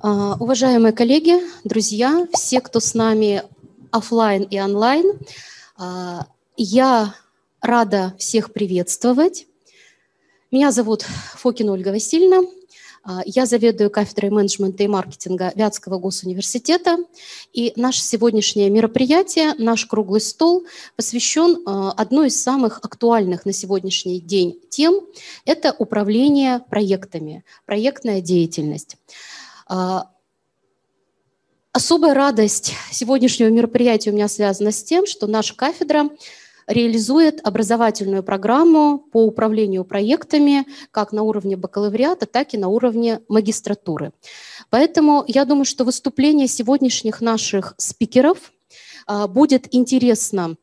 А, уважаемые коллеги, друзья, все, кто с нами офлайн и онлайн, а, я рада всех приветствовать. Меня зовут Фокина Ольга Васильевна. А, я заведую кафедрой менеджмента и маркетинга Вятского госуниверситета. И наше сегодняшнее мероприятие, наш круглый стол, посвящен одной из самых актуальных на сегодняшний день тем – это управление проектами, проектная деятельность. А, особая радость сегодняшнего мероприятия у меня связана с тем, что наша кафедра реализует образовательную программу по управлению проектами как на уровне бакалавриата, так и на уровне магистратуры. Поэтому я думаю, что выступление сегодняшних наших спикеров а, будет интересно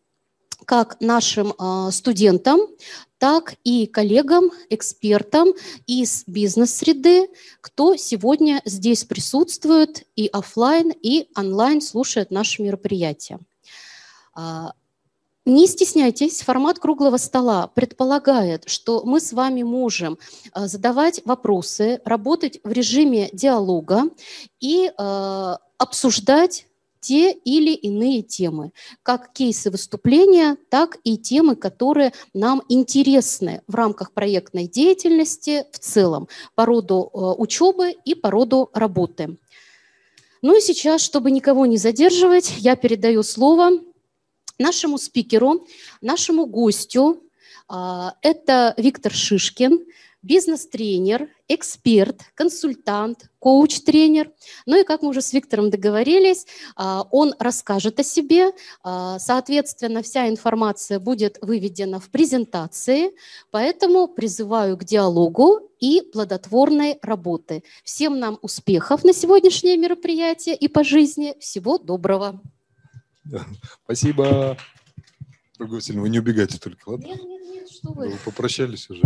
как нашим а, студентам, так и коллегам, экспертам из бизнес-среды, кто сегодня здесь присутствует и офлайн, и онлайн слушает наши мероприятия. А, не стесняйтесь, формат круглого стола предполагает, что мы с вами можем а, задавать вопросы, работать в режиме диалога и обсуждать те или иные темы, как кейсы выступления, так и темы, которые нам интересны в рамках проектной деятельности в целом, по роду э, учебы и по роду работы. Ну и сейчас, чтобы никого не задерживать, я передаю слово нашему спикеру, нашему гостю. А, это Виктор Шишкин, бизнес-тренер, эксперт, консультант, коуч-тренер. Ну и как мы уже с Виктором договорились, а, он расскажет о себе. А, соответственно, вся информация будет выведена в презентации, поэтому призываю к диалогу и плодотворной работы. Всем нам успехов на сегодняшнее мероприятие и по жизни. Всего доброго. Спасибо. Васильевна, вы не убегайте только, ладно? Нет, нет, нет, что вы. Вы попрощались уже.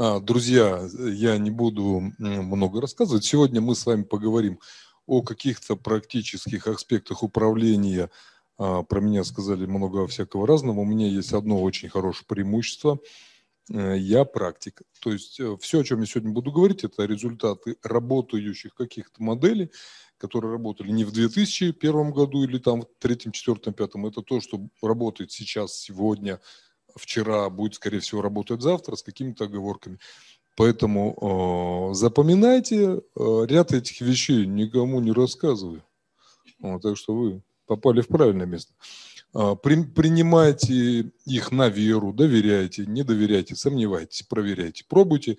А, друзья, я не буду много рассказывать. Сегодня мы с вами поговорим о каких-то практических аспектах управления. А, про меня сказали много всякого разного. У меня есть одно очень хорошее преимущество. Э, я практик. То есть э, все, о чем я сегодня буду говорить, это результаты работающих каких-то моделей, которые работали не в 2001 году или там в третьем, четвертом, пятом. Это то, что работает сейчас, сегодня, вчера, будет, скорее всего, работать завтра с какими-то оговорками. Поэтому э, запоминайте, э, ряд этих вещей никому не рассказываю. Вот, так что вы попали в правильное место. Э, при, принимайте их на веру, доверяйте, не доверяйте, сомневайтесь, проверяйте, пробуйте.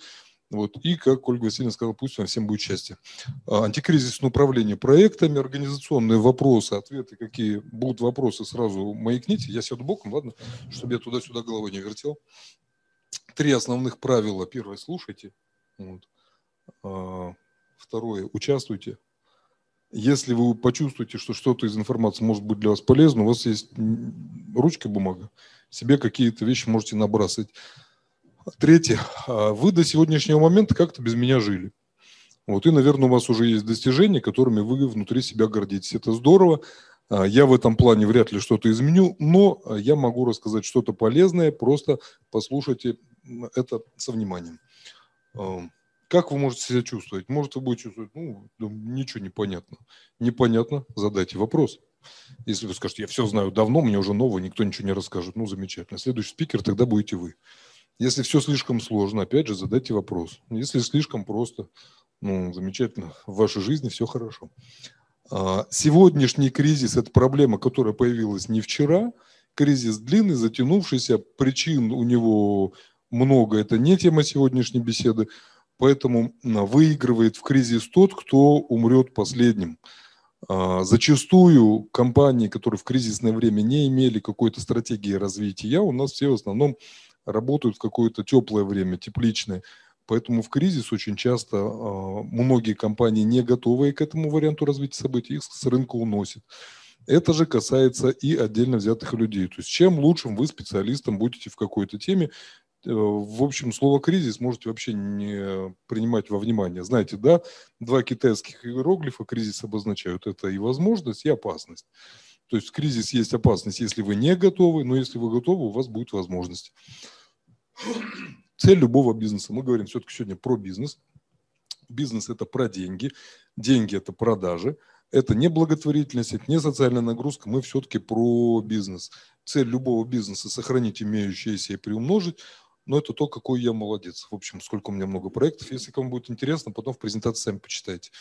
Вот. И, как Ольга Васильевна сказала, пусть вам всем будет счастье. А, антикризисное управление проектами, организационные вопросы, ответы, какие будут вопросы, сразу маякните. Я сяду боком, ладно, чтобы я туда-сюда головой не вертел. Три основных правила. Первое, слушайте. Вот. А, второе, участвуйте. Если вы почувствуете, что что-то из информации может быть для вас полезно, у вас есть ручка, бумага, себе какие-то вещи можете набрасывать. Третье. А вы до сегодняшнего момента как-то без меня жили. Вот, и, наверное, у вас уже есть достижения, которыми вы внутри себя гордитесь. Это здорово. А, я в этом плане вряд ли что-то изменю, но я могу рассказать что-то полезное, просто послушайте это со вниманием. А, как вы можете себя чувствовать? Может, вы будете чувствовать, ну, ничего не понятно. Непонятно, задайте вопрос. Если вы скажете, я все знаю давно, мне уже нового, никто ничего не расскажет. Ну, замечательно. Следующий спикер тогда будете вы. Если все слишком сложно, опять же, задайте вопрос. Если слишком просто, ну, замечательно, в вашей жизни все хорошо. А, сегодняшний кризис – это проблема, которая появилась не вчера. Кризис длинный, затянувшийся, причин у него много, это не тема сегодняшней беседы. Поэтому выигрывает в кризис тот, кто умрет последним. А, зачастую компании, которые в кризисное время не имели какой-то стратегии развития, у нас все в основном работают в какое-то теплое время, тепличное. Поэтому в кризис очень часто э, многие компании, не готовые к этому варианту развития событий, их с рынка уносят. Это же касается и отдельно взятых людей. То есть чем лучшим вы специалистом будете в какой-то теме, э, в общем, слово «кризис» можете вообще не принимать во внимание. Знаете, да, два китайских иероглифа кризис обозначают. Это и возможность, и опасность. То есть кризис есть опасность, если вы не готовы, но если вы готовы, у вас будет возможность. Цель любого бизнеса, мы говорим все-таки сегодня про бизнес, Бизнес – это про деньги, деньги – это продажи, это не благотворительность, это не социальная нагрузка, мы все-таки про бизнес. Цель любого бизнеса – сохранить имеющееся и приумножить, но это то, какой я молодец. В общем, сколько у меня много проектов. Если кому будет интересно, потом в презентации сами почитайте.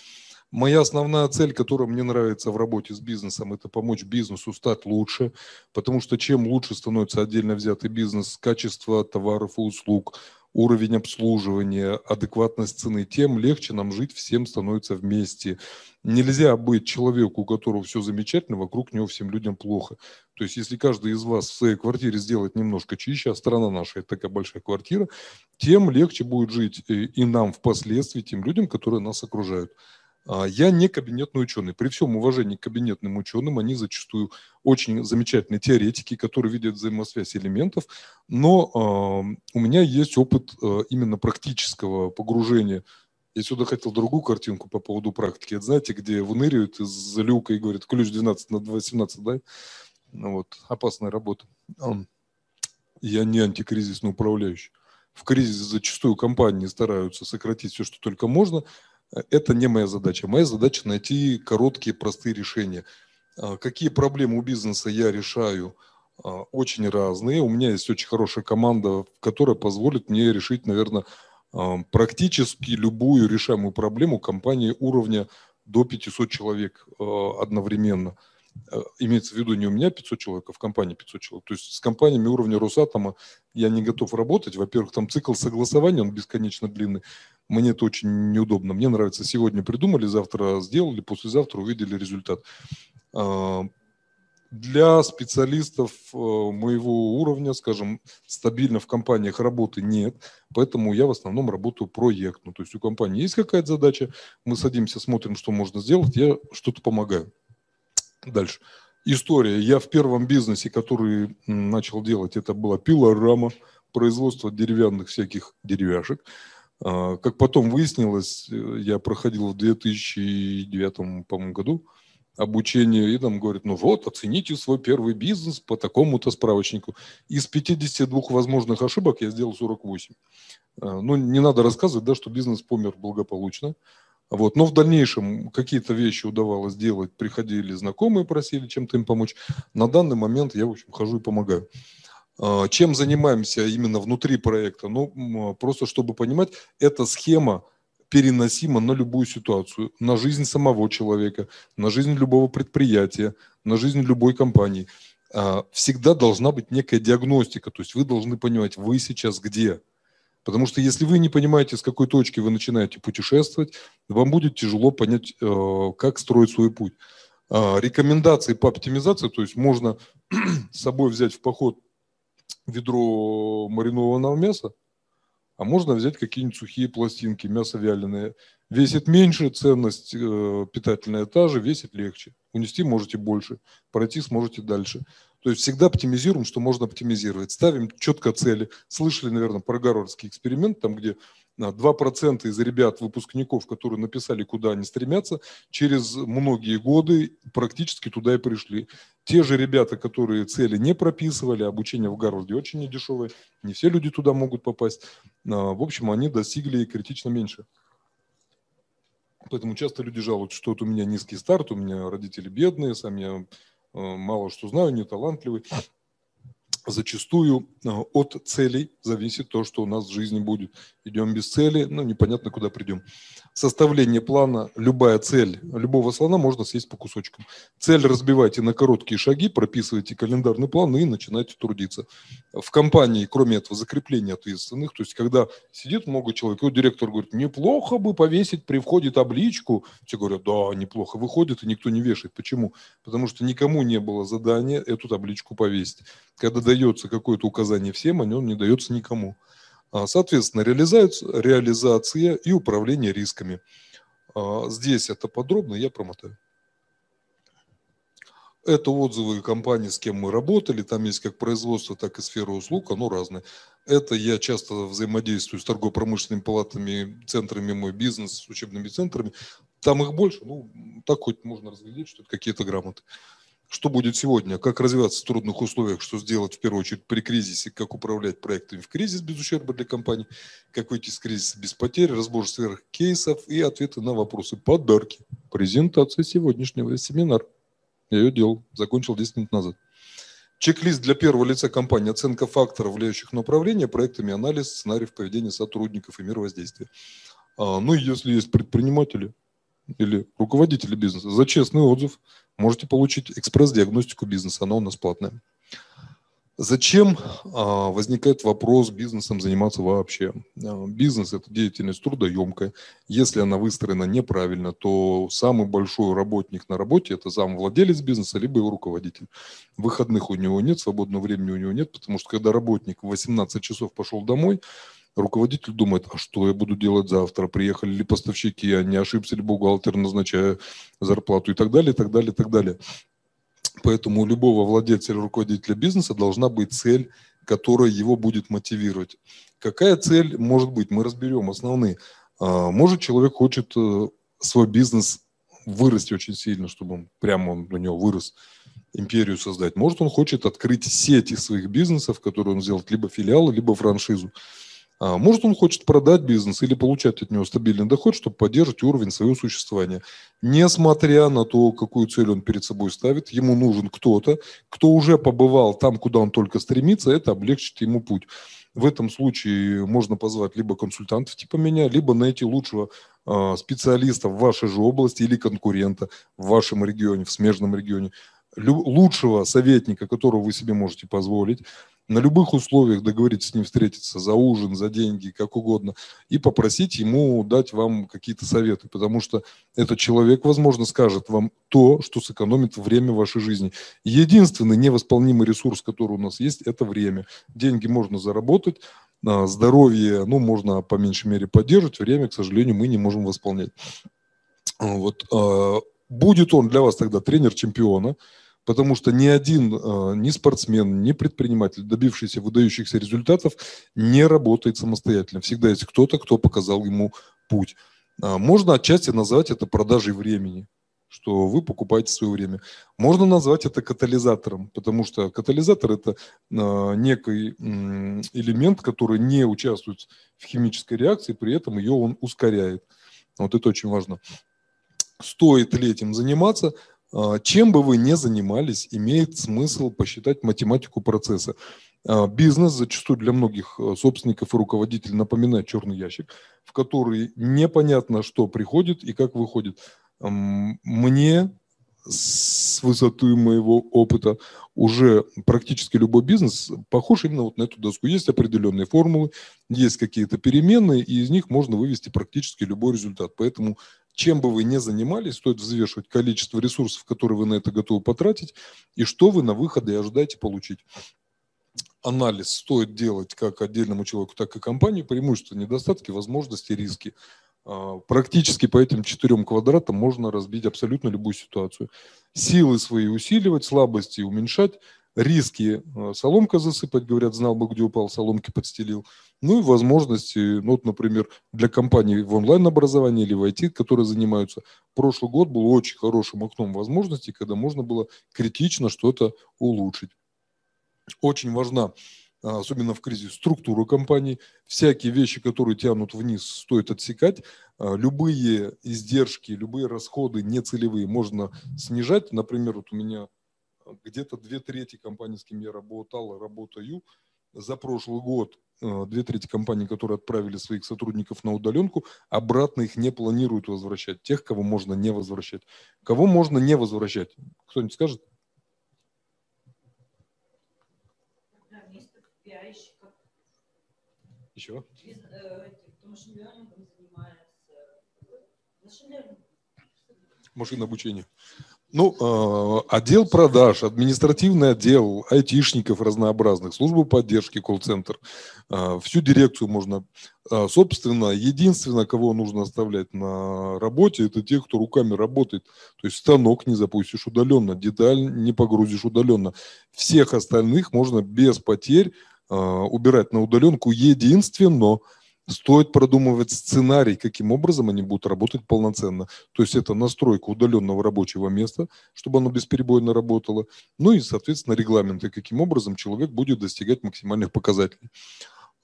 Моя основная цель, которая мне нравится в работе с бизнесом, это помочь бизнесу стать лучше, потому что чем лучше становится отдельно взятый бизнес, качество товаров и услуг, уровень обслуживания, адекватность цены, тем легче нам жить всем становится вместе. Нельзя быть человеку, у которого все замечательно, вокруг него всем людям плохо. То есть если каждый из вас в своей квартире сделает немножко чище, а страна наша – это такая большая квартира, тем легче будет жить и нам впоследствии, тем людям, которые нас окружают. А, я не кабинетный ученый. При всем уважении к кабинетным ученым, они зачастую очень замечательные теоретики, которые видят взаимосвязь элементов, но у меня есть опыт э, именно практического погружения. Я сюда хотел другую картинку по поводу практики. Это знаете, где выныривают из люка и говорят, ключ 12 на 18, да? Ну, вот, опасная работа. Я не антикризисный управляющий. В кризисе зачастую компании стараются сократить все, что только можно – это не моя задача. Моя задача найти короткие, простые решения. А, какие проблемы у бизнеса я решаю? А, очень разные. У меня есть очень хорошая команда, которая позволит мне решить, наверное, а, практически любую решаемую проблему компании уровня до 500 человек одновременно. Э, имеется в виду не у меня 500 человек, а в компании 500 человек. То есть с компаниями уровня Росатома я не готов работать. Во-первых, там цикл согласования, он бесконечно длинный. Мне это очень неудобно. Мне нравится, сегодня придумали, завтра сделали, послезавтра увидели результат. А, для специалистов э, моего уровня, скажем, стабильно в компаниях работы нет, поэтому я в основном работаю проектно. То есть у компании есть какая-то задача, мы садимся, смотрим, что можно сделать, я что-то помогаю. Дальше. История. Я в первом бизнесе, который начал делать, это была пилорама, производство деревянных всяких деревяшек. А, как потом выяснилось, э, я проходил в 2009 по году обучение, и там говорят, ну вот, оцените свой первый бизнес по такому-то справочнику. Из 52 возможных ошибок я сделал 48. А, ну, не надо рассказывать, да, что бизнес помер благополучно. Вот. Но в дальнейшем какие-то вещи удавалось делать, приходили знакомые, просили чем-то им помочь. На данный момент я, в общем, хожу и помогаю. А, чем занимаемся именно внутри проекта? Ну, просто чтобы понимать, эта схема переносима на любую ситуацию, на жизнь самого человека, на жизнь любого предприятия, на жизнь любой компании. А, всегда должна быть некая диагностика, то есть вы должны понимать, вы сейчас где – Потому что если вы не понимаете, с какой точки вы начинаете путешествовать, вам будет тяжело понять, э, как строить свой путь. А, рекомендации по оптимизации, то есть можно с собой взять в поход ведро маринованного мяса, а можно взять какие-нибудь сухие пластинки, мясо вяленое. Весит меньше, ценность э, питательная та же, весит легче. Унести можете больше, пройти сможете дальше. То есть всегда оптимизируем, что можно оптимизировать. Ставим четко цели. Слышали, наверное, про Гарвардский эксперимент, там, где 2% из ребят, выпускников, которые написали, куда они стремятся, через многие годы практически туда и пришли. Те же ребята, которые цели не прописывали, обучение в Гарварде очень недешевое, не все люди туда могут попасть. А, в общем, они достигли критично меньше. Поэтому часто люди жалуются, что вот у меня низкий старт, у меня родители бедные, сам я мало что знаю, не талантливый. Зачастую э, от целей зависит то, что у нас в жизни будет. Идем без цели, ну, непонятно, куда придем составление плана, любая цель любого слона можно съесть по кусочкам. Цель разбивайте на короткие шаги, прописывайте календарный план и начинайте трудиться. В компании, кроме этого, закрепление ответственных, то есть когда сидит много человек, и директор говорит, неплохо бы повесить при входе табличку. Все говорят, да, неплохо. Выходит, и никто не вешает. Почему? Потому что никому не было задания эту табличку повесить. Когда дается какое-то указание всем, а он не дается никому. А, соответственно, реализация, и управление рисками. А, здесь это подробно, я промотаю. Это отзывы компании, с кем мы работали. Там есть как производство, так и сфера услуг, оно разное. Это я часто взаимодействую с торгово-промышленными палатами, центрами мой бизнес, с учебными центрами. Там их больше, ну, так хоть можно разглядеть, что это какие-то грамоты. Что будет сегодня, как развиваться в трудных условиях, что сделать в первую очередь при кризисе, как управлять проектами в кризис без ущерба для компании, как выйти из кризиса без потерь, разбор сверх кейсов и ответы на вопросы, подарки. Презентация сегодняшнего семинара. Я ее делал, закончил 10 минут назад. Чек-лист для первого лица компании, оценка факторов, влияющих на управление проектами, анализ сценариев поведения сотрудников и мир воздействия. А, ну если есть предприниматели или руководители бизнеса, за честный отзыв можете получить экспресс-диагностику бизнеса, она у нас платная. Зачем а, возникает вопрос бизнесом заниматься вообще? А, бизнес – это деятельность трудоемкая. Если она выстроена неправильно, то самый большой работник на работе – это сам владелец бизнеса, либо его руководитель. Выходных у него нет, свободного времени у него нет, потому что когда работник в 18 часов пошел домой, руководитель думает, а что я буду делать завтра, приехали ли поставщики, а не ошибся ли бухгалтер, назначая зарплату и так далее, и так далее, и так далее. Поэтому у любого владельца или руководителя бизнеса должна быть цель, которая его будет мотивировать. Какая цель может быть? Мы разберем основные. А, может, человек хочет э, свой бизнес вырасти очень сильно, чтобы он прямо он, у него вырос, империю создать. Может, он хочет открыть сети своих бизнесов, которые он сделает либо филиалы, либо франшизу. А, может, он хочет продать бизнес или получать от него стабильный доход, чтобы поддерживать уровень своего существования. Несмотря на то, какую цель он перед собой ставит, ему нужен кто-то, кто уже побывал там, куда он только стремится, это облегчит ему путь. В этом случае можно позвать либо консультантов типа меня, либо найти лучшего э, специалиста в вашей же области или конкурента в вашем регионе, в смежном регионе, лучшего советника, которого вы себе можете позволить, на любых условиях договориться с ним встретиться за ужин, за деньги, как угодно, и попросить ему дать вам какие-то советы, потому что этот человек, возможно, скажет вам то, что сэкономит время вашей жизни. Единственный невосполнимый ресурс, который у нас есть, это время. Деньги можно заработать, а, здоровье, ну, можно по меньшей мере поддерживать, время, к сожалению, мы не можем восполнять. Вот. Будет он для вас тогда тренер чемпиона, потому что ни один, э, ни спортсмен, ни предприниматель, добившийся выдающихся результатов, не работает самостоятельно. Всегда есть кто-то, кто показал ему путь. А, можно отчасти назвать это продажей времени, что вы покупаете свое время. Можно назвать это катализатором, потому что катализатор – это а, некий элемент, который не участвует в химической реакции, при этом ее он ускоряет. Вот это очень важно. Стоит ли этим заниматься? А, чем бы вы ни занимались, имеет смысл посчитать математику процесса. А, бизнес зачастую для многих а, собственников и руководителей напоминает черный ящик, в который непонятно, что приходит и как выходит. Мне с высоты моего опыта уже практически любой бизнес похож именно вот на эту доску. Есть определенные формулы, есть какие-то переменные, и из них можно вывести практически любой результат. Поэтому чем бы вы ни занимались, стоит взвешивать количество ресурсов, которые вы на это готовы потратить, и что вы на выходе ожидаете получить. Анализ стоит делать как отдельному человеку, так и компании, преимущества, недостатки, возможности, риски. А, практически по этим четырем квадратам можно разбить абсолютно любую ситуацию. Силы свои усиливать, слабости уменьшать, риски а, соломка засыпать, говорят, знал бы, где упал, соломки подстелил. Ну и возможности, ну, вот, например, для компаний в онлайн-образовании или в IT, которые занимаются. Прошлый год был очень хорошим окном возможностей, когда можно было критично что-то улучшить. Очень важна, а, особенно в кризис, структура компании. Всякие вещи, которые тянут вниз, стоит отсекать. А, любые издержки, любые расходы нецелевые можно снижать. Например, вот у меня где-то две трети компаний, с кем я работал, работаю, за прошлый год Э, две трети компаний, которые отправили своих сотрудников на удаленку, обратно их не планируют возвращать. Тех, кого можно не возвращать. Кого можно не возвращать? Кто-нибудь скажет? Еще? Машина обучения. Ну, э, отдел продаж, административный отдел, айтишников разнообразных, службу поддержки, колл-центр, э, всю дирекцию можно. Э, собственно, единственное, кого нужно оставлять на работе, это тех, кто руками работает. То есть станок не запустишь удаленно, деталь не погрузишь удаленно. Всех остальных можно без потерь убирать на удаленку. Единственно, Стоит продумывать сценарий, каким образом они будут работать полноценно. То есть это настройка удаленного рабочего места, чтобы оно бесперебойно работало. Ну и, соответственно, регламенты, каким образом человек будет достигать максимальных показателей.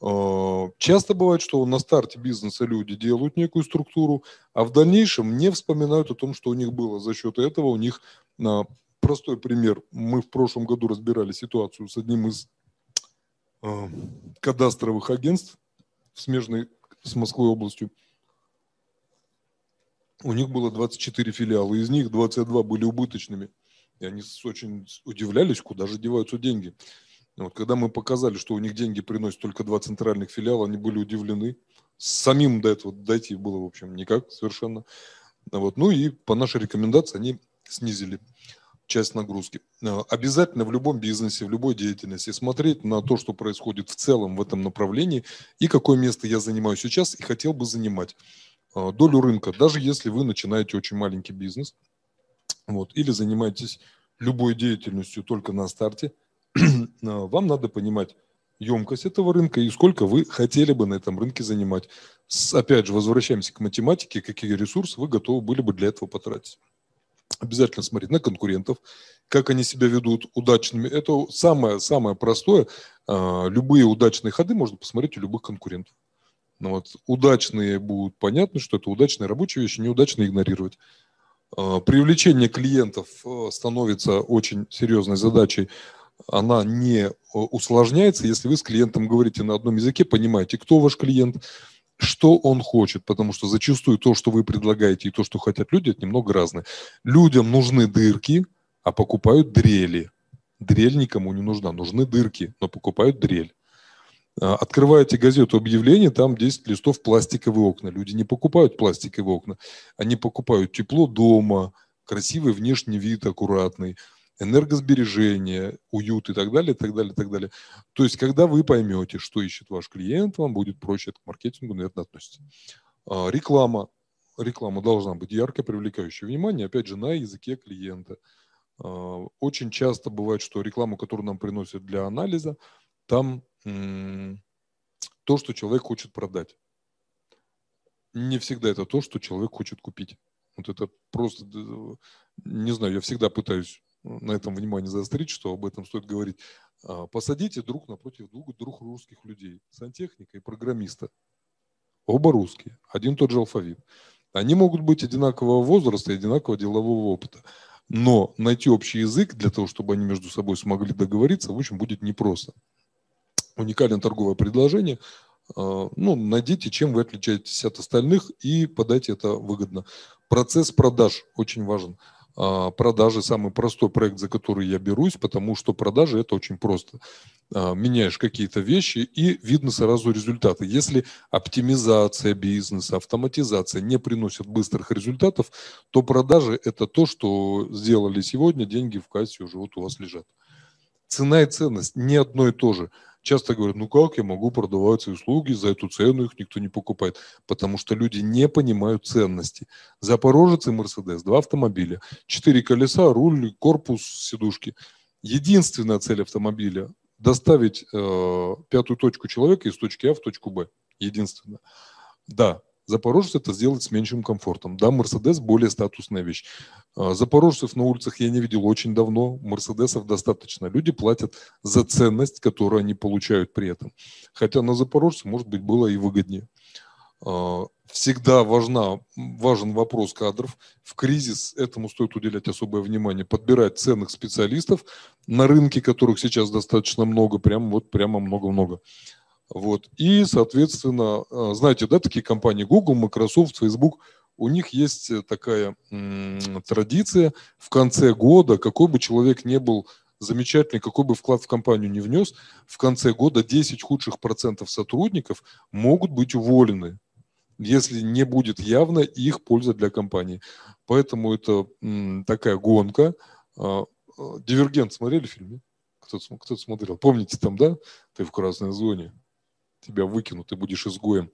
А, часто бывает, что на старте бизнеса люди делают некую структуру, а в дальнейшем не вспоминают о том, что у них было. За счет этого у них а, простой пример. Мы в прошлом году разбирали ситуацию с одним из а, кадастровых агентств, смежной с Москвой областью. У них было 24 филиала, из них 22 были убыточными. И они очень удивлялись, куда же деваются деньги. Вот, когда мы показали, что у них деньги приносят только два центральных филиала, они были удивлены. Самим до этого дойти было, в общем, никак совершенно. Вот. Ну и по нашей рекомендации они снизили часть нагрузки. Э, обязательно в любом бизнесе, в любой деятельности смотреть на то, что происходит в целом в этом направлении и какое место я занимаю сейчас и хотел бы занимать. Э, долю рынка, даже если вы начинаете очень маленький бизнес, вот, или занимаетесь любой деятельностью только на старте, э, вам надо понимать емкость этого рынка и сколько вы хотели бы на этом рынке занимать. Опять же, возвращаемся к математике, какие ресурсы вы готовы были бы для этого потратить обязательно смотреть на конкурентов, как они себя ведут удачными. Это самое, самое простое. А, любые удачные ходы можно посмотреть у любых конкурентов. Ну вот, удачные будут понятно, что это удачные рабочие вещи, неудачные игнорировать. А, привлечение клиентов э, становится очень серьезной задачей. Она не э, усложняется, если вы с клиентом говорите на одном языке, понимаете, кто ваш клиент, что он хочет, потому что зачастую то, что вы предлагаете, и то, что хотят люди, это немного разное. Людям нужны дырки, а покупают дрели. Дрель никому не нужна, нужны дырки, но покупают дрель. А, открываете газету объявлений, там 10 листов пластиковые окна. Люди не покупают пластиковые окна, они покупают тепло дома, красивый внешний вид, аккуратный – энергосбережение, уют и так далее, и так далее, и так далее. То есть, когда вы поймете, что ищет ваш клиент, вам будет проще это к маркетингу, наверное, относиться. А, реклама. Реклама должна быть яркая, привлекающая внимание, опять же, на языке клиента. А, очень часто бывает, что рекламу, которую нам приносят для анализа, там то, что человек хочет продать. Не всегда это то, что человек хочет купить. Вот это просто, не знаю, я всегда пытаюсь на этом внимание заострить, что об этом стоит говорить. А, посадите друг напротив друга двух русских людей, сантехника и программиста. Оба русские, один тот же алфавит. Они могут быть одинакового возраста и одинакового делового опыта. Но найти общий язык для того, чтобы они между собой смогли договориться, в общем, будет непросто. Уникальное торговое предложение. А, ну, найдите, чем вы отличаетесь от остальных и подайте это выгодно. Процесс продаж очень важен. А, продажи самый простой проект, за который я берусь, потому что продажи это очень просто. А, меняешь какие-то вещи и видно сразу результаты. Если оптимизация бизнеса, автоматизация не приносят быстрых результатов, то продажи это то, что сделали сегодня, деньги в кассе уже вот у вас лежат. Цена и ценность не одно и то же часто говорят, ну как я могу продавать свои услуги, за эту цену их никто не покупает. Потому что люди не понимают ценности. Запорожец и Мерседес, два автомобиля, четыре колеса, руль, корпус, сидушки. Единственная цель автомобиля – доставить э, пятую точку человека из точки А в точку Б. Единственное. Да, Запорожец это сделать с меньшим комфортом. Да, Мерседес более статусная вещь. А, запорожцев на улицах я не видел очень давно. Мерседесов достаточно. Люди платят за ценность, которую они получают при этом. Хотя на запорожце, может быть, было и выгоднее. А, всегда важна, важен вопрос кадров. В кризис этому стоит уделять особое внимание. Подбирать ценных специалистов на рынке, которых сейчас достаточно много, прям вот прямо много-много. Вот. И, соответственно, э, знаете, да, такие компании Google, Microsoft, Facebook, у них есть э, такая м, традиция в конце года, какой бы человек не был замечательный, какой бы вклад в компанию не внес, в конце года 10 худших процентов сотрудников могут быть уволены, если не будет явно их польза для компании. Поэтому это м, такая гонка. А, а, Дивергент смотрели фильм? Кто-то, кто смотрел. Помните там, да? Ты в красной зоне тебя выкинут, ты будешь изгоем.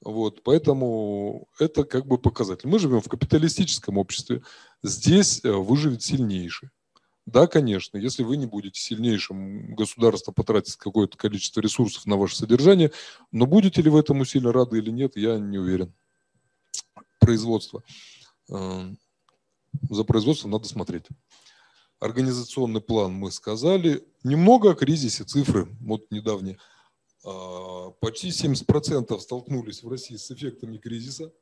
Вот, поэтому это как бы показатель. Мы живем в капиталистическом обществе. Здесь э, выживет сильнейший. Да, конечно, если вы не будете сильнейшим, государство потратит какое-то количество ресурсов на ваше содержание, но будете ли вы этому сильно рады или нет, я не уверен. Производство. Эм, за производством надо смотреть. Организационный план мы сказали. Немного о кризисе, цифры, вот недавние. А, почти 70% столкнулись в России с эффектами кризиса.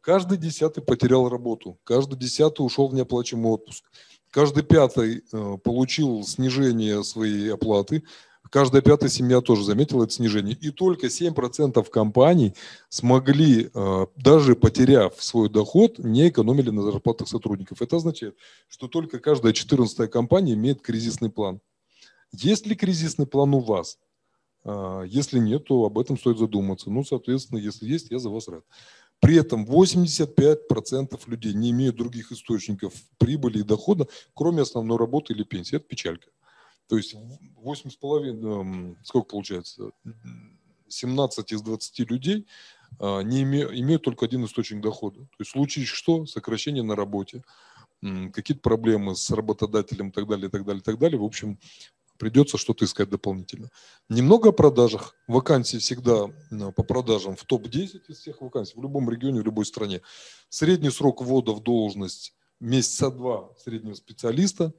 Каждый десятый потерял работу, каждый десятый ушел в неоплачиваемый отпуск. Каждый пятый э, получил снижение своей оплаты, каждая пятая семья тоже заметила это снижение. И только 7% компаний смогли, э, даже потеряв свой доход, не экономили на зарплатах сотрудников. Это означает, что только каждая 14 компания имеет кризисный план. Есть ли кризисный план у вас? Э, если нет, то об этом стоит задуматься. Ну, соответственно, если есть, я за вас рад. При этом 85% людей не имеют других источников прибыли и дохода, кроме основной работы или пенсии. Это печалька. То есть 8,5, эм, сколько получается, 17 из 20 людей а, не имеют, имеют только один источник дохода. То есть в случае что, сокращение на работе, какие-то проблемы с работодателем и так далее, и так далее, и так далее. В общем, придется что-то искать дополнительно. Немного о продажах. Вакансии всегда по продажам в топ-10 из всех вакансий в любом регионе, в любой стране. Средний срок ввода в должность месяца два среднего специалиста.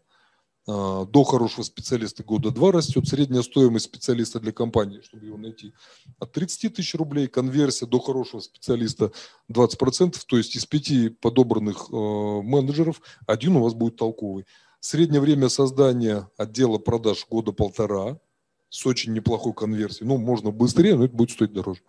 А, до хорошего специалиста года два растет. Средняя стоимость специалиста для компании, чтобы его найти, от 30 тысяч рублей. Конверсия до хорошего специалиста 20%. То есть из пяти подобранных э, менеджеров один у вас будет толковый. Среднее время создания отдела продаж года полтора с очень неплохой конверсией. Ну, можно быстрее, но это будет стоить дороже.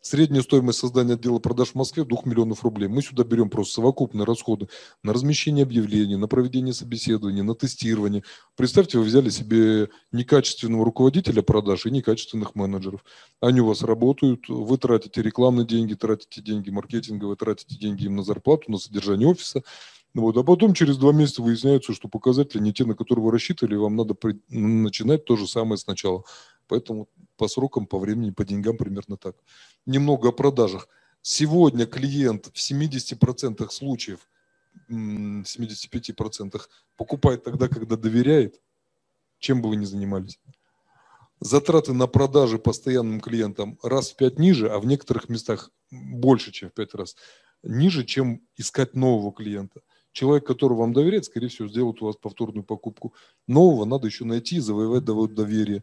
Средняя стоимость создания отдела продаж в Москве 2 миллионов рублей. Мы сюда берем просто совокупные расходы на размещение объявлений, на проведение собеседований, на тестирование. Представьте, вы взяли себе некачественного руководителя продаж и некачественных менеджеров. Они у вас работают, вы тратите рекламные деньги, тратите деньги маркетинговые, тратите деньги им на зарплату, на содержание офиса. Вот. А потом через два месяца выясняется, что показатели не те, на которые вы рассчитывали, вам надо при... начинать то же самое сначала. Поэтому по срокам, по времени, по деньгам примерно так. Немного о продажах. Сегодня клиент в 70% случаев, 75% покупает тогда, когда доверяет, чем бы вы ни занимались. Затраты на продажи постоянным клиентам раз в пять ниже, а в некоторых местах больше, чем в пять раз ниже, чем искать нового клиента человек, который вам доверяет, скорее всего, сделает у вас повторную покупку. Нового надо еще найти, завоевать доверие.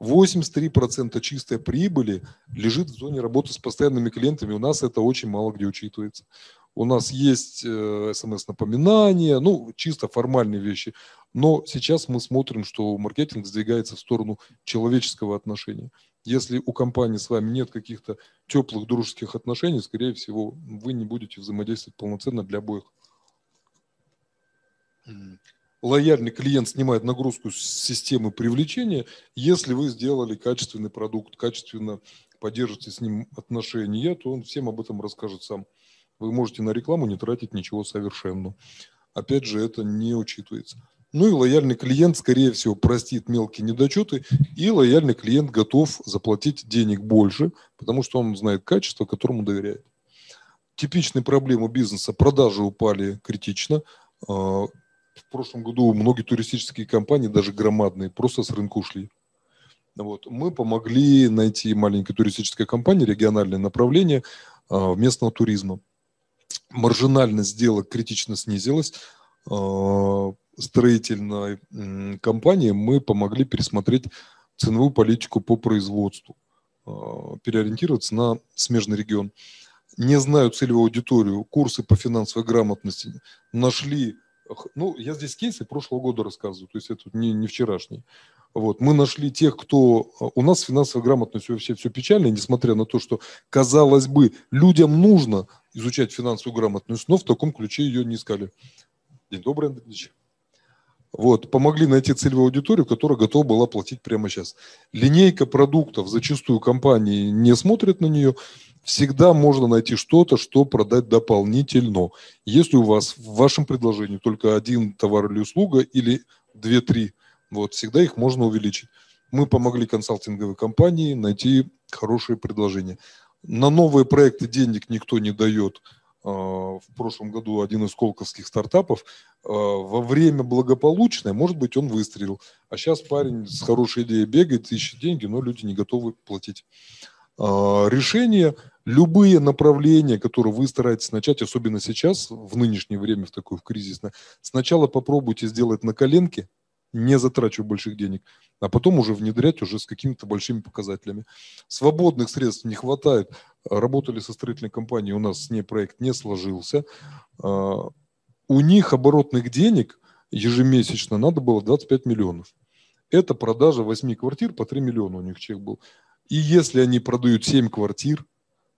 83% чистой прибыли лежит в зоне работы с постоянными клиентами. У нас это очень мало где учитывается. У нас есть э, смс-напоминания, ну, чисто формальные вещи. Но сейчас мы смотрим, что маркетинг сдвигается в сторону человеческого отношения. Если у компании с вами нет каких-то теплых дружеских отношений, скорее всего, вы не будете взаимодействовать полноценно для обоих лояльный клиент снимает нагрузку с системы привлечения, если вы сделали качественный продукт, качественно поддержите с ним отношения, то он всем об этом расскажет сам. Вы можете на рекламу не тратить ничего совершенно. Опять же, это не учитывается. Ну и лояльный клиент, скорее всего, простит мелкие недочеты, и лояльный клиент готов заплатить денег больше, потому что он знает качество, которому доверяет. Типичные проблемы бизнеса. Продажи упали критично а, в прошлом году многие туристические компании, даже громадные, просто с рынка ушли. Вот. Мы помогли найти маленькой туристической компании региональное направление а, местного туризма. Маржинальность сделок критично снизилась. А, строительной м, компании мы помогли пересмотреть ценовую политику по производству, а, переориентироваться на смежный регион. Не знаю целевую аудиторию, курсы по финансовой грамотности нашли ну, я здесь кейсы прошлого года рассказываю, то есть это не, не вчерашний. Вот. Мы нашли тех, кто... А, у нас финансовая грамотность вообще все печально, несмотря на то, что, казалось бы, людям нужно изучать финансовую грамотность, но в таком ключе ее не искали. День добрый, Андрей Ильич. Вот, помогли найти целевую аудиторию, которая готова была платить прямо сейчас. Линейка продуктов, зачастую компании не смотрят на нее, всегда можно найти что-то, что продать дополнительно. Если у вас в вашем предложении только один товар или услуга или две-три, вот, всегда их можно увеличить. Мы помогли консалтинговой компании найти хорошие предложения. На новые проекты денег никто не дает в прошлом году один из колковских стартапов, во время благополучное, может быть, он выстрелил. А сейчас парень с хорошей идеей бегает, ищет деньги, но люди не готовы платить. Решение, любые направления, которые вы стараетесь начать, особенно сейчас, в нынешнее время, в такое в кризисное, сначала попробуйте сделать на коленке, не затрачивая больших денег, а потом уже внедрять уже с какими-то большими показателями. Свободных средств не хватает. Работали со строительной компанией, у нас с ней проект не сложился. А, у них оборотных денег ежемесячно надо было 25 миллионов. Это продажа 8 квартир по 3 миллиона у них чек был. И если они продают 7 квартир,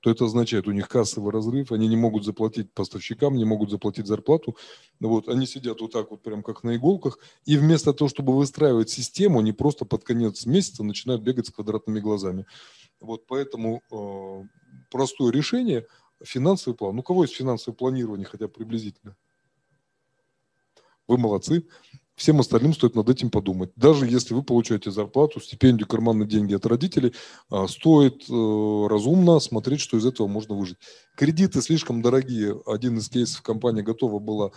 то это означает, у них кассовый разрыв, они не могут заплатить поставщикам, не могут заплатить зарплату. Вот, они сидят вот так вот, прям как на иголках, и вместо того, чтобы выстраивать систему, они просто под конец месяца начинают бегать с квадратными глазами. Вот поэтому э, простое решение – финансовый план. Ну, у кого есть финансовое планирование, хотя бы приблизительно? Вы молодцы. Всем остальным стоит над этим подумать. Даже если вы получаете зарплату, стипендию, карманные деньги от родителей, а, стоит э, разумно смотреть, что из этого можно выжить. Кредиты слишком дорогие. Один из кейсов компания готова была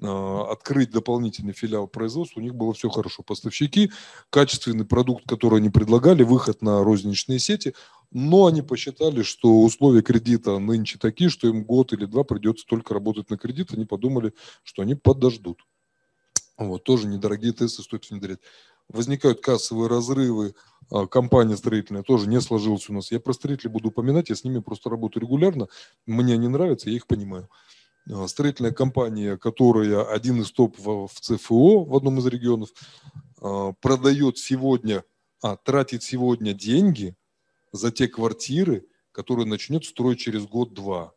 а, открыть дополнительный филиал производства, у них было все хорошо. Поставщики, качественный продукт, который они предлагали, выход на розничные сети, но они посчитали, что условия кредита нынче такие, что им год или два придется только работать на кредит, они подумали, что они подождут. Вот, тоже недорогие тесты стоит внедрять. Возникают кассовые разрывы, а, компания строительная тоже не сложилась у нас. Я про строителей буду упоминать, я с ними просто работаю регулярно. Мне они нравятся, я их понимаю. А, строительная компания, которая один из топ в ЦФО в одном из регионов, а, продает сегодня, а, тратит сегодня деньги за те квартиры, которые начнет строить через год-два.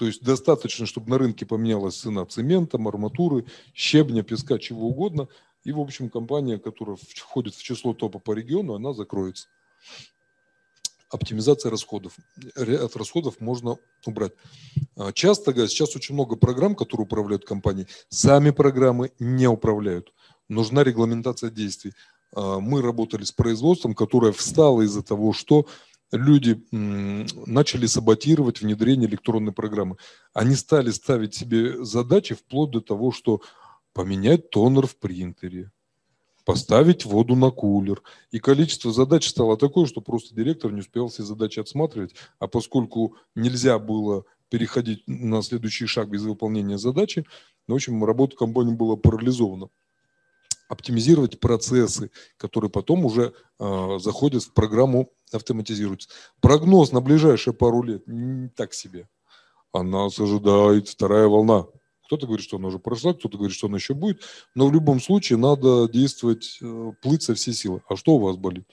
То есть достаточно, чтобы на рынке поменялась цена цемента, арматуры, щебня, песка, чего угодно. И, в общем, компания, которая входит в число топа по региону, она закроется. Оптимизация расходов. От расходов можно убрать. А, часто, сейчас очень много программ, которые управляют компанией. Сами программы не управляют. Нужна регламентация действий. А, мы работали с производством, которое встало из-за того, что люди начали саботировать внедрение электронной программы. Они стали ставить себе задачи вплоть до того, что поменять тонер в принтере, поставить воду на кулер. И количество задач стало такое, что просто директор не успел все задачи отсматривать. А поскольку нельзя было переходить на следующий шаг без выполнения задачи, в общем, работа компании была парализована оптимизировать процессы, которые потом уже э, заходят в программу автоматизируются. Прогноз на ближайшие пару лет не так себе. А нас ожидает вторая волна. Кто-то говорит, что она уже прошла, кто-то говорит, что она еще будет. Но в любом случае надо действовать, э, плыть со всей силы. А что у вас болит?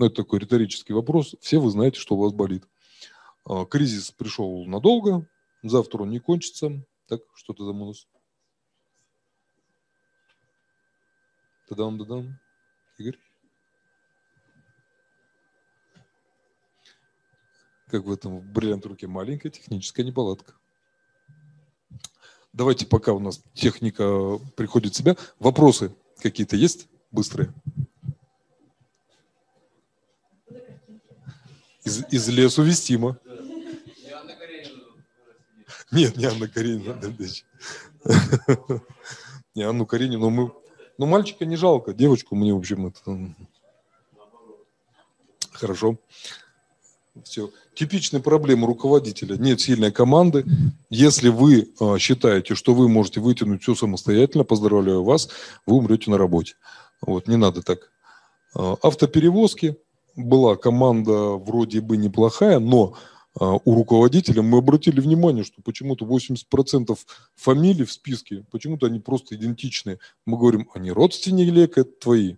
Ну, это такой риторический вопрос. Все вы знаете, что у вас болит. А, кризис пришел надолго, завтра он не кончится. Так, что-то замылось. Тадам-дадам. Игорь? как в этом бриллиант руке, маленькая техническая неполадка. Давайте, пока у нас техника приходит в себя, вопросы какие-то есть быстрые? Из, из лесу вестимо. Нет, не Анна Каренина. Не Анну Каренину. Мы... Ну, мальчика не жалко, девочку мне, в общем, это... Хорошо. Все. Типичная проблема руководителя. Нет сильной команды. Если вы э, считаете, что вы можете вытянуть все самостоятельно, поздравляю вас, вы умрете на работе. Вот, не надо так. Э, автоперевозки. Была команда вроде бы неплохая, но у руководителя мы обратили внимание, что почему-то 80% фамилий в списке, почему-то они просто идентичные. Мы говорим, они родственники или это твои?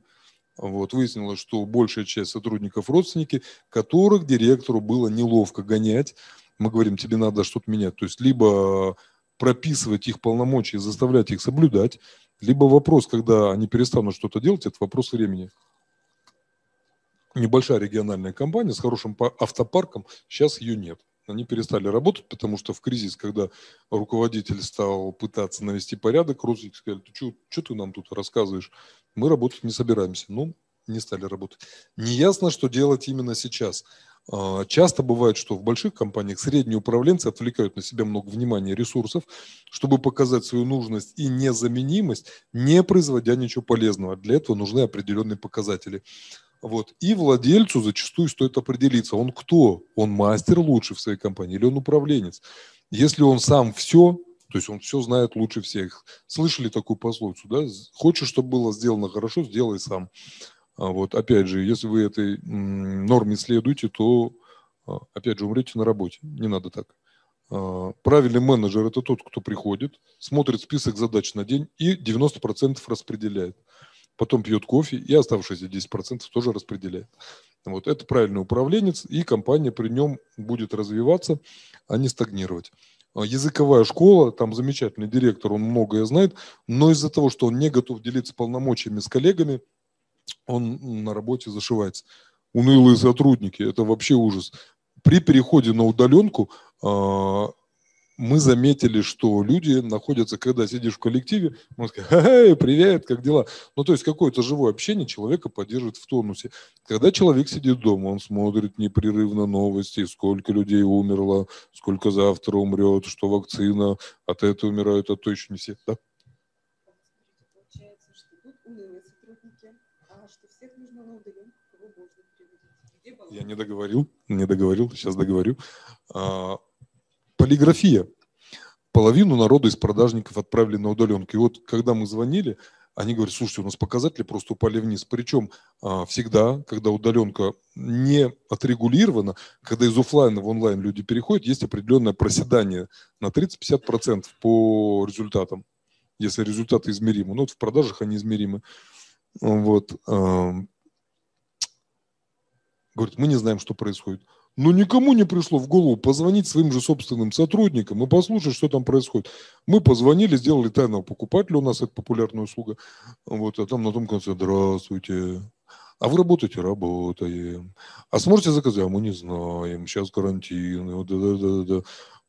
Вот, выяснилось, что большая часть сотрудников родственники, которых директору было неловко гонять. Мы говорим, тебе надо что-то менять. То есть либо прописывать их полномочия, заставлять их соблюдать, либо вопрос, когда они перестанут что-то делать, это вопрос времени. Небольшая региональная компания с хорошим автопарком, сейчас ее нет. Они перестали работать, потому что в кризис, когда руководитель стал пытаться навести порядок, родственники сказали, ты что ты нам тут рассказываешь? мы работать не собираемся. Ну, не стали работать. Неясно, что делать именно сейчас. А, часто бывает, что в больших компаниях средние управленцы отвлекают на себя много внимания и ресурсов, чтобы показать свою нужность и незаменимость, не производя ничего полезного. Для этого нужны определенные показатели. Вот. И владельцу зачастую стоит определиться, он кто? Он мастер лучший в своей компании или он управленец? Если он сам все, то есть он все знает лучше всех. Слышали такую пословицу, да? Хочешь, чтобы было сделано хорошо, сделай сам. А вот, опять же, если вы этой норме следуете, то, а, опять же, умрете на работе. Не надо так. А, правильный менеджер – это тот, кто приходит, смотрит список задач на день и 90% распределяет потом пьет кофе и оставшиеся 10% тоже распределяет. Вот это правильный управленец, и компания при нем будет развиваться, а не стагнировать. А языковая школа, там замечательный директор, он многое знает, но из-за того, что он не готов делиться полномочиями с коллегами, он на работе зашивается. Унылые сотрудники, это вообще ужас. При переходе на удаленку а, мы заметили, что люди находятся, когда сидишь в коллективе, можно сказать, «Эй, привет, как дела?» Ну, то есть какое-то живое общение человека поддерживает в тонусе. Когда человек сидит дома, он смотрит непрерывно новости, сколько людей умерло, сколько завтра умрет, что вакцина, от этого умирают, а то еще не все. Да? Я не договорил, не договорил, сейчас договорю. Полиграфия. Половину народа из продажников отправили на удаленку. И вот когда мы звонили, они говорят, слушайте, у нас показатели просто упали вниз. Причем а, всегда, когда удаленка не отрегулирована, когда из офлайна в онлайн люди переходят, есть определенное проседание на 30-50% по результатам, если результаты измеримы. Ну, вот в продажах они измеримы. Вот. А, говорит, мы не знаем, что происходит. Но никому не пришло в голову позвонить своим же собственным сотрудникам и послушать, что там происходит. Мы позвонили, сделали тайного покупателя, у нас это популярная услуга. Вот, а там на том конце «Здравствуйте». А вы работаете? Работаем. А сможете заказать? А мы не знаем. Сейчас карантин. Да, да, да, да.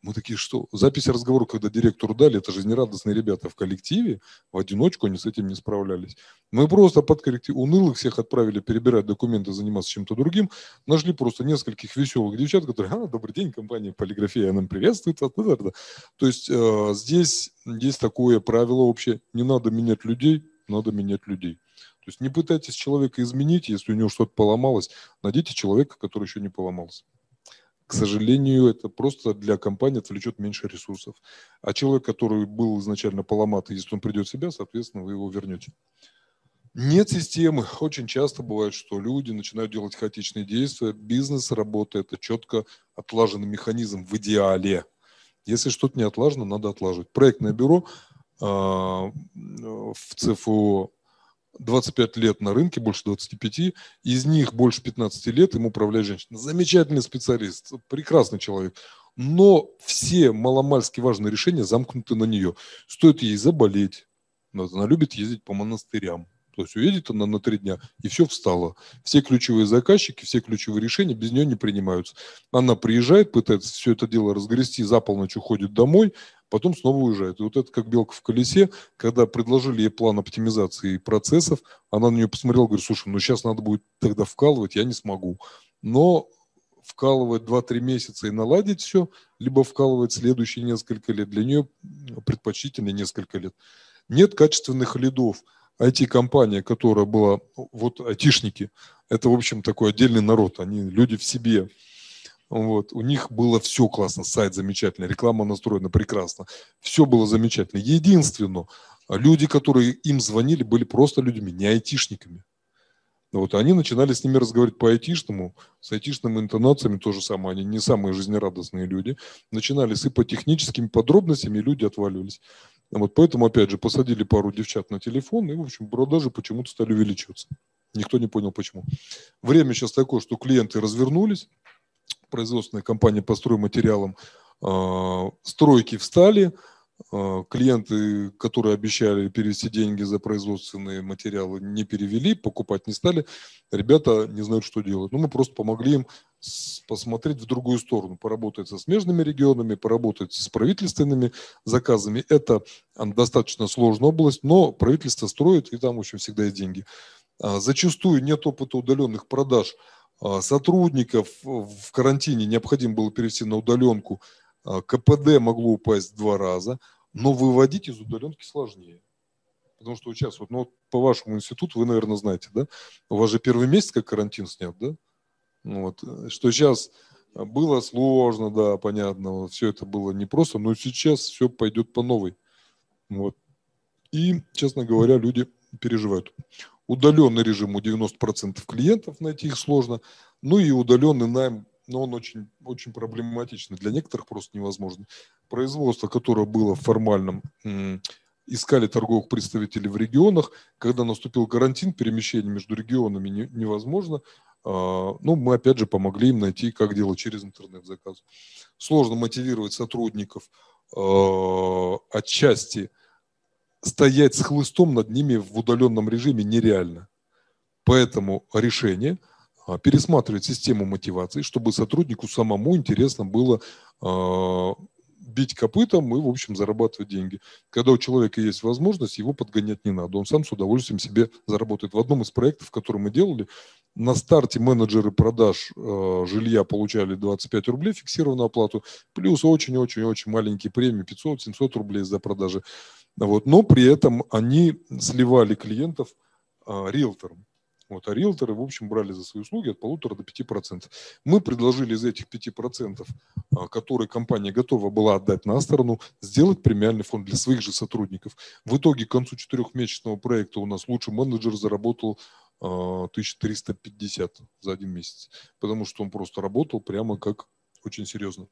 Мы такие, что? Запись разговора, когда директору дали, это жизнерадостные ребята в коллективе, в одиночку они с этим не справлялись. Мы просто под коллектив, унылых всех отправили перебирать документы, заниматься чем-то другим, нашли просто нескольких веселых девчат, которые, а, добрый день, компания Полиграфия нам приветствует. То есть э, здесь есть такое правило общее, не надо менять людей, надо менять людей. То есть не пытайтесь человека изменить, если у него что-то поломалось, найдите человека, который еще не поломался. К сожалению, это просто для компании отвлечет меньше ресурсов. А человек, который был изначально поломатый, если он придет в себя, соответственно, вы его вернете. Нет системы. Очень часто бывает, что люди начинают делать хаотичные действия. Бизнес работает, это четко отлаженный механизм в идеале. Если что-то не отлажено, надо отлаживать. Проектное бюро э, в ЦФО 25 лет на рынке, больше 25, из них больше 15 лет им управляет женщина. Замечательный специалист, прекрасный человек. Но все маломальски важные решения замкнуты на нее. Стоит ей заболеть, она любит ездить по монастырям. То есть уедет она на три дня, и все встало. Все ключевые заказчики, все ключевые решения без нее не принимаются. Она приезжает, пытается все это дело разгрести, за полночь уходит домой, потом снова уезжает. И вот это как белка в колесе, когда предложили ей план оптимизации процессов, она на нее посмотрела, говорит, слушай, ну сейчас надо будет тогда вкалывать, я не смогу. Но вкалывать 2-3 месяца и наладить все, либо вкалывать следующие несколько лет, для нее предпочтительно несколько лет. Нет качественных лидов. IT-компания, которая была, вот айтишники, это, в общем, такой отдельный народ, они люди в себе, вот. У них было все классно, сайт замечательный, реклама настроена прекрасно. Все было замечательно. Единственно, люди, которые им звонили, были просто людьми, не айтишниками. Вот, они начинали с ними разговаривать по айтишному, с айтишными интонациями то же самое. Они не самые жизнерадостные люди. Начинали сыпать техническими подробностями, и люди отваливались. Вот поэтому, опять же, посадили пару девчат на телефон, и, в общем, продажи почему-то стали увеличиваться. Никто не понял, почему. Время сейчас такое, что клиенты развернулись, производственная компания по стройматериалам, а, стройки встали, а, клиенты, которые обещали перевести деньги за производственные материалы, не перевели, покупать не стали. Ребята не знают, что делать. Ну, мы просто помогли им посмотреть в другую сторону, поработать со смежными регионами, поработать с правительственными заказами. Это достаточно сложная область, но правительство строит, и там, в общем, всегда есть деньги. А, зачастую нет опыта удаленных продаж сотрудников в карантине необходимо было перевести на удаленку, а, КПД могло упасть в два раза, но выводить из удаленки сложнее. Потому что вот сейчас, вот, ну, вот по вашему институту, вы, наверное, знаете, да? У вас же первый месяц как карантин снят, да? Ну вот, что сейчас было сложно, да, понятно, все это было непросто, но сейчас все пойдет по новой. Вот. И, честно говоря, люди переживают. Удаленный режим у 90% клиентов, найти их сложно. Ну и удаленный найм, но он очень, очень проблематичный. Для некоторых просто невозможно. Производство, которое было в формальном, искали торговых представителей в регионах. Когда наступил карантин, перемещение между регионами невозможно. А, ну, мы опять же помогли им найти, как делать через интернет-заказ. Сложно мотивировать сотрудников а, отчасти – стоять с хлыстом над ними в удаленном режиме нереально. Поэтому решение а, пересматривать систему мотивации, чтобы сотруднику самому интересно было э, бить копытом и, в общем, зарабатывать деньги. Когда у человека есть возможность, его подгонять не надо. Он сам с удовольствием себе заработает. В одном из проектов, который мы делали, на старте менеджеры продаж э, жилья получали 25 рублей фиксированную оплату, плюс очень-очень-очень маленькие премии, 500-700 рублей за продажи. Вот. Но при этом они сливали клиентов а, риэлторам. Вот, а риэлторы, в общем, брали за свои услуги от полутора до пяти процентов. Мы предложили из этих пяти процентов, а, которые компания готова была отдать на сторону, сделать премиальный фонд для своих же сотрудников. В итоге к концу четырехмесячного проекта у нас лучший менеджер заработал 1350 а, за один месяц, потому что он просто работал прямо как очень серьезно.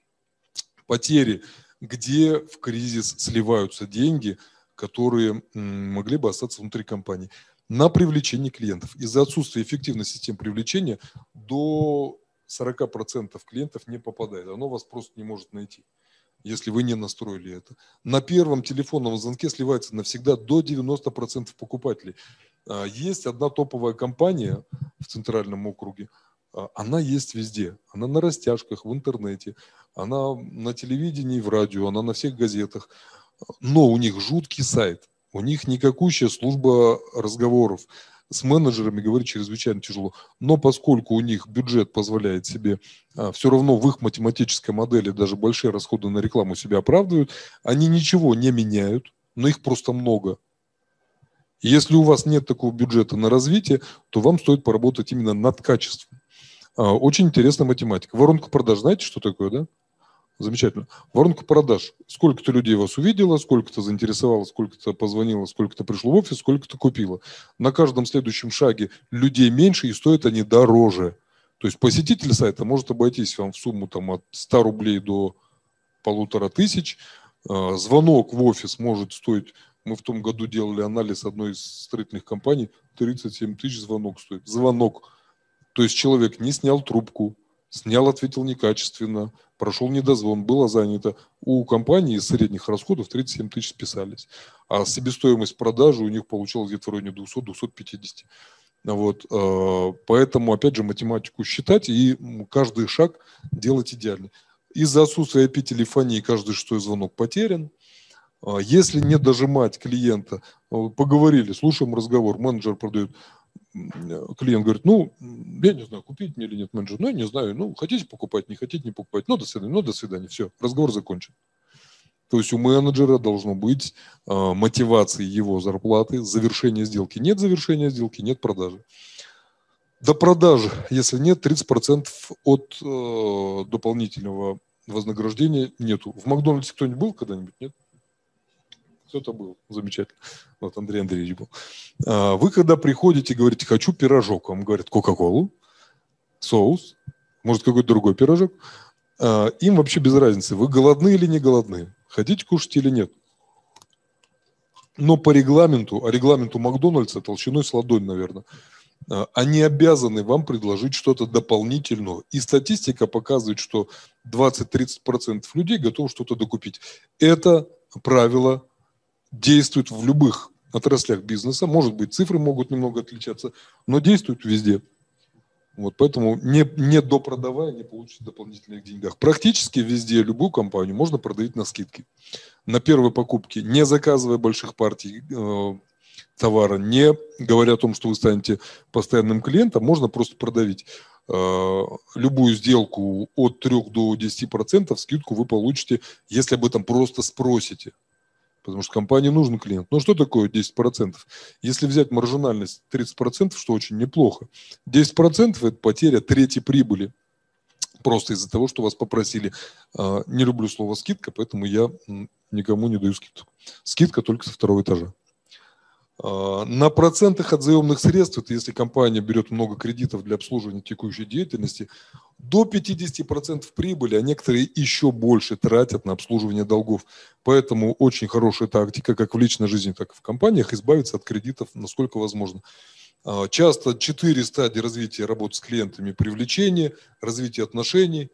Потери где в кризис сливаются деньги, которые могли бы остаться внутри компании. На привлечение клиентов. Из-за отсутствия эффективной системы привлечения до 40% клиентов не попадает. Оно вас просто не может найти, если вы не настроили это. На первом телефонном звонке сливается навсегда до 90% покупателей. А, есть одна топовая компания в центральном округе, она есть везде. Она на растяжках, в интернете, она на телевидении, в радио, она на всех газетах. Но у них жуткий сайт, у них никакущая служба разговоров. С менеджерами говорить чрезвычайно тяжело. Но поскольку у них бюджет позволяет себе, а, все равно в их математической модели даже большие расходы на рекламу себя оправдывают, они ничего не меняют, но их просто много. Если у вас нет такого бюджета на развитие, то вам стоит поработать именно над качеством. А, очень интересная математика. Воронка продаж, знаете, что такое, да? Замечательно. Воронка продаж. Сколько-то людей вас увидело, сколько-то заинтересовало, сколько-то позвонило, сколько-то пришло в офис, сколько-то купило. На каждом следующем шаге людей меньше и стоят они дороже. То есть посетитель сайта может обойтись вам в сумму там, от 100 рублей до полутора тысяч. А, звонок в офис может стоить, мы в том году делали анализ одной из строительных компаний, 37 тысяч звонок стоит. Звонок. То есть человек не снял трубку, снял, ответил некачественно, прошел недозвон, было занято. У компании из средних расходов 37 тысяч списались, а себестоимость продажи у них получалась где-то в районе 200-250. Вот, э, поэтому, опять же, математику считать и каждый шаг делать идеально. Из-за отсутствия IP-телефонии каждый шестой звонок потерян. А если не дожимать клиента, э, поговорили, слушаем разговор, менеджер продает, клиент говорит, ну, я не знаю, купить мне или нет менеджер, ну, я не знаю, ну, хотите покупать, не хотите, не покупать, ну, до свидания, ну, до свидания, все, разговор закончен. То есть у менеджера должно быть э, мотивации его зарплаты, завершение сделки. Нет завершения сделки, нет продажи. До продажи, если нет, 30% от э, дополнительного вознаграждения нету. В Макдональдсе кто-нибудь был когда-нибудь? Нет? Кто-то был. Замечательно. Вот Андрей Андреевич был. А, вы когда приходите, говорите, хочу пирожок, вам говорят Кока-Колу, соус, может какой-то другой пирожок. А, им вообще без разницы, вы голодны или не голодны, хотите кушать или нет. Но по регламенту, а регламенту Макдональдса толщиной с ладонь, наверное, а, они обязаны вам предложить что-то дополнительное. И статистика показывает, что 20-30% людей готовы что-то докупить. Это правило действует в любых отраслях бизнеса. Может быть, цифры могут немного отличаться, но действует везде. Вот, поэтому не, не допродавая, не получите дополнительных деньгах. Практически везде любую компанию можно продавать на скидки. На первой покупке, не заказывая больших партий, э, товара, не говоря о том, что вы станете постоянным клиентом, можно просто продавить. Э, любую сделку от 3 до 10% скидку вы получите, если об этом просто спросите. Потому что компании нужен клиент. Ну что такое 10%? Если взять маржинальность 30%, что очень неплохо, 10% это потеря трети прибыли. Просто из-за того, что вас попросили. Э, не люблю слово скидка, поэтому я никому не даю скидку. Скидка только со второго этажа. А, на процентах от заемных средств, это если компания берет много кредитов для обслуживания текущей деятельности, до 50% прибыли, а некоторые еще больше тратят на обслуживание долгов. Поэтому очень хорошая тактика, как в личной жизни, так и в компаниях, избавиться от кредитов насколько возможно. А, часто четыре стадии развития работы с клиентами. Привлечение, развитие отношений,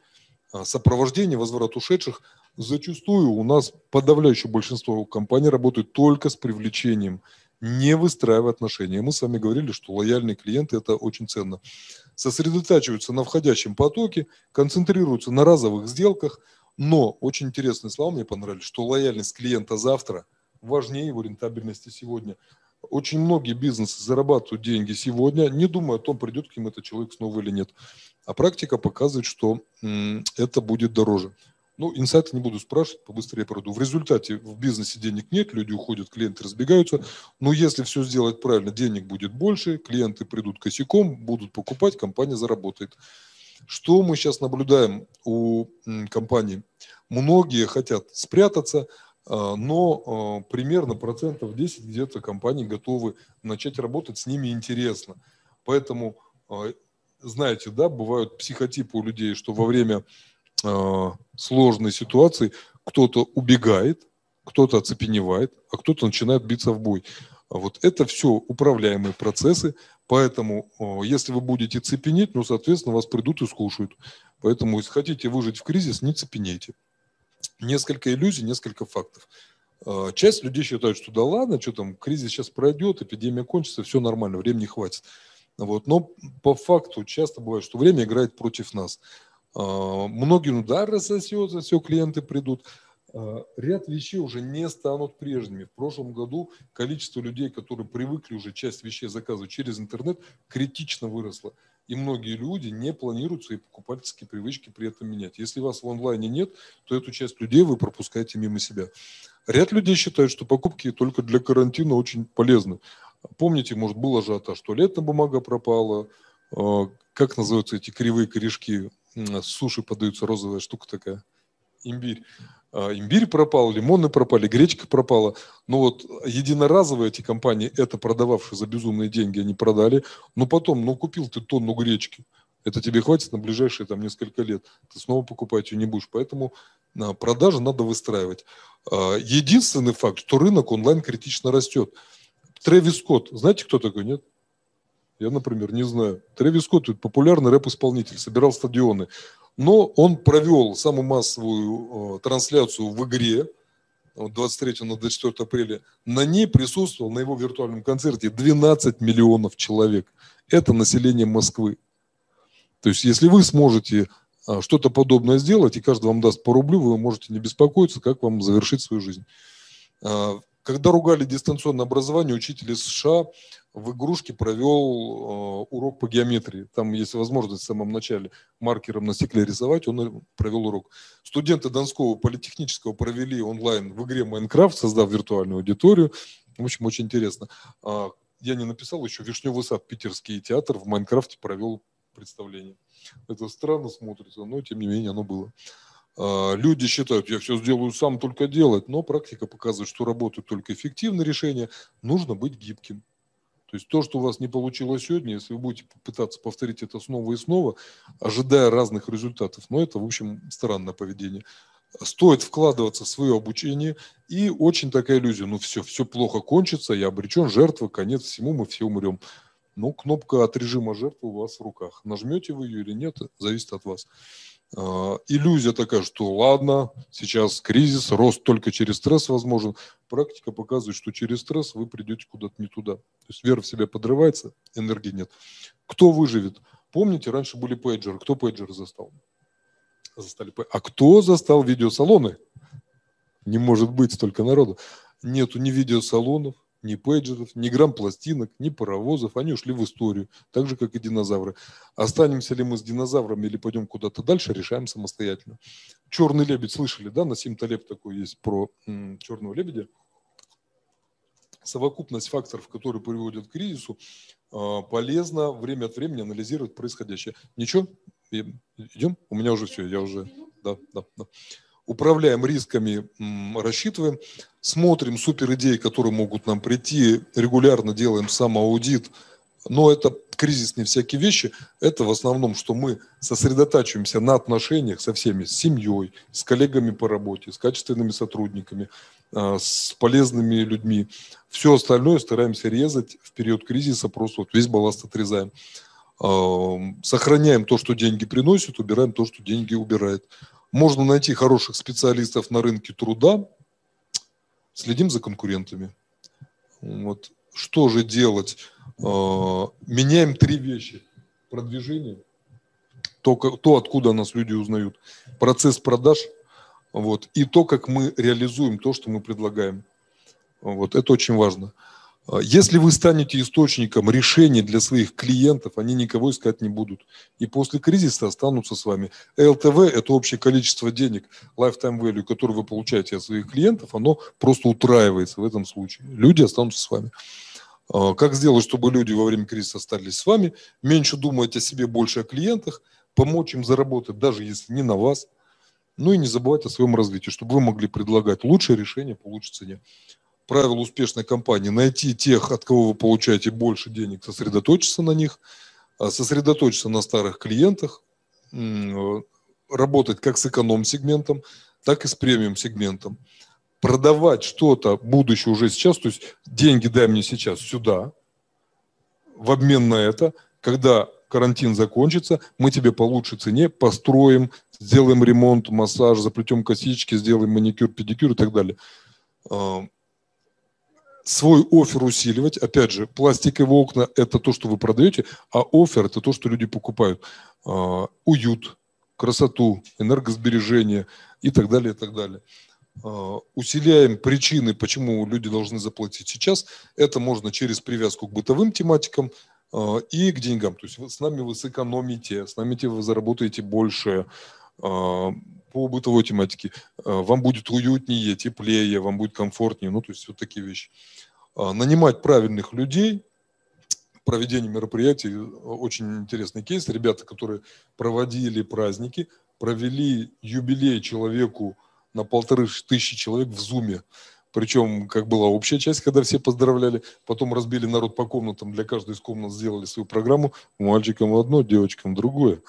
а, сопровождение, возврат ушедших. Зачастую у нас подавляющее большинство компаний работают только с привлечением – не выстраивая отношения. Мы с вами говорили, что лояльные клиенты – это очень ценно. Сосредотачиваются на входящем потоке, концентрируются на разовых сделках, но очень интересные слова мне понравились, что лояльность клиента завтра важнее его рентабельности сегодня. Очень многие бизнесы зарабатывают деньги сегодня, не думая о том, придет к ним этот человек снова или нет. А практика показывает, что это будет дороже. Ну, инсайты не буду спрашивать, побыстрее пройду. В результате в бизнесе денег нет, люди уходят, клиенты разбегаются. Но если все сделать правильно, денег будет больше, клиенты придут косяком, будут покупать, компания заработает. Что мы сейчас наблюдаем у компаний? Многие хотят спрятаться, а, но а, примерно процентов 10 где-то компании готовы начать работать, с ними интересно. Поэтому, а, знаете, да, бывают психотипы у людей, что во время сложной ситуации кто-то убегает, кто-то оцепеневает, а кто-то начинает биться в бой. Вот это все управляемые процессы, поэтому э, если вы будете цепенеть, ну, соответственно, вас придут и скушают. Поэтому, если хотите выжить в кризис, не цепенейте. Несколько иллюзий, несколько фактов. Э, часть людей считают, что да ладно, что там, кризис сейчас пройдет, эпидемия кончится, все нормально, времени хватит. Вот. Но по факту часто бывает, что время играет против нас. А, многим удар рассосется, все, клиенты придут. А, ряд вещей уже не станут прежними. В прошлом году количество людей, которые привыкли уже часть вещей заказывать через интернет, критично выросло. И многие люди не планируют свои покупательские привычки при этом менять. Если вас в онлайне нет, то эту часть людей вы пропускаете мимо себя. Ряд людей считают, что покупки только для карантина очень полезны. Помните, может, был ажиотаж, туалетная бумага пропала, а, как называются эти кривые корешки суши подаются, розовая штука такая, имбирь. А, имбирь пропал, лимоны пропали, гречка пропала. Но вот единоразовые эти компании, это продававшие за безумные деньги, они продали. Но потом, ну купил ты тонну гречки, это тебе хватит на ближайшие там несколько лет. Ты снова покупать ее не будешь. Поэтому а, продажи надо выстраивать. А, единственный факт, что рынок онлайн критично растет. Трэвис Скотт, знаете, кто такой, нет? Я, например, не знаю. Трэвис Скотт – популярный рэп-исполнитель, собирал стадионы. Но он провел самую массовую э, трансляцию в игре 23 на 24 апреля. На ней присутствовал на его виртуальном концерте 12 миллионов человек. Это население Москвы. То есть, если вы сможете э, что-то подобное сделать, и каждый вам даст по рублю, вы можете не беспокоиться, как вам завершить свою жизнь. Э, когда ругали дистанционное образование, учитель из США в игрушке провел э, урок по геометрии. Там есть возможность в самом начале маркером на стекле рисовать, он провел урок. Студенты Донского политехнического провели онлайн в игре Майнкрафт, создав виртуальную аудиторию. В общем, очень интересно. А, я не написал еще Вишневый сад, питерский театр в Майнкрафте провел представление. Это странно смотрится, но тем не менее оно было. А, люди считают, я все сделаю сам, только делать, но практика показывает, что работают только эффективные решения, нужно быть гибким. То есть то, что у вас не получилось сегодня, если вы будете пытаться повторить это снова и снова, ожидая разных результатов, но это, в общем, странное поведение. Стоит вкладываться в свое обучение, и очень такая иллюзия, ну все, все плохо кончится, я обречен, жертва, конец всему, мы все умрем. Ну, кнопка от режима жертвы у вас в руках. Нажмете вы ее или нет, зависит от вас. А, иллюзия такая, что ладно, сейчас кризис, рост только через стресс возможен. Практика показывает, что через стресс вы придете куда-то не туда. То есть вера в себя подрывается, энергии нет. Кто выживет? Помните, раньше были пейджеры. Кто пейджеры застал? Застали. А кто застал видеосалоны? Не может быть столько народу. Нету ни видеосалонов, ни пейджеров, ни грампластинок, ни паровозов. Они ушли в историю, так же, как и динозавры. Останемся ли мы с динозаврами или пойдем куда-то дальше, решаем самостоятельно. Черный лебедь слышали, да? Насим Талеб такой есть про м, черного лебедя. Совокупность факторов, которые приводят к кризису, э, полезно время от времени анализировать происходящее. Ничего? Идем? У меня уже все, я уже... Да, да, да управляем рисками, рассчитываем, смотрим супер идеи, которые могут нам прийти, регулярно делаем самоаудит, но это кризисные всякие вещи, это в основном, что мы сосредотачиваемся на отношениях со всеми, с семьей, с коллегами по работе, с качественными сотрудниками, а, с полезными людьми. Все остальное стараемся резать в период кризиса, просто вот весь балласт отрезаем. Сохраняем то, что деньги приносят, убираем то, что деньги убирает. Можно найти хороших специалистов на рынке труда, следим за конкурентами. Вот. Что же делать? А, меняем три вещи. Продвижение, то, то, откуда нас люди узнают, процесс продаж, вот, и то, как мы реализуем то, что мы предлагаем. Вот, это очень важно. А, если вы станете источником решений для своих клиентов, они никого искать не будут. И после кризиса останутся с вами. ЛТВ – это общее количество денег, lifetime value, которое вы получаете от своих клиентов, оно просто утраивается в этом случае. Люди останутся с вами. А, как сделать, чтобы люди во время кризиса остались с вами? Меньше думать о себе, больше о клиентах, помочь им заработать, даже если не на вас. Ну и не забывать о своем развитии, чтобы вы могли предлагать лучшее решение по лучшей цене правило успешной компании – найти тех, от кого вы получаете больше денег, сосредоточиться на них, а сосредоточиться на старых клиентах, работать как с эконом-сегментом, так и с премиум-сегментом. Продавать что-то будущее уже сейчас, то есть деньги дай мне сейчас сюда, в обмен на это, когда карантин закончится, мы тебе по лучшей цене построим, сделаем ремонт, массаж, заплетем косички, сделаем маникюр, педикюр и так далее свой офер усиливать. Опять же, пластиковые окна – это то, что вы продаете, а офер – это то, что люди покупают. А, уют, красоту, энергосбережение и так далее, и так далее. А, усиляем причины, почему люди должны заплатить сейчас. Это можно через привязку к бытовым тематикам а, и к деньгам. То есть с нами вы сэкономите, с нами вы заработаете больше по бытовой тематике. Вам будет уютнее, теплее, вам будет комфортнее. Ну, то есть вот такие вещи. А, нанимать правильных людей, проведение мероприятий, очень интересный кейс. Ребята, которые проводили праздники, провели юбилей человеку на полторы тысячи человек в Зуме. Причем, как была общая часть, когда все поздравляли, потом разбили народ по комнатам, для каждой из комнат сделали свою программу, мальчикам одно, девочкам другое.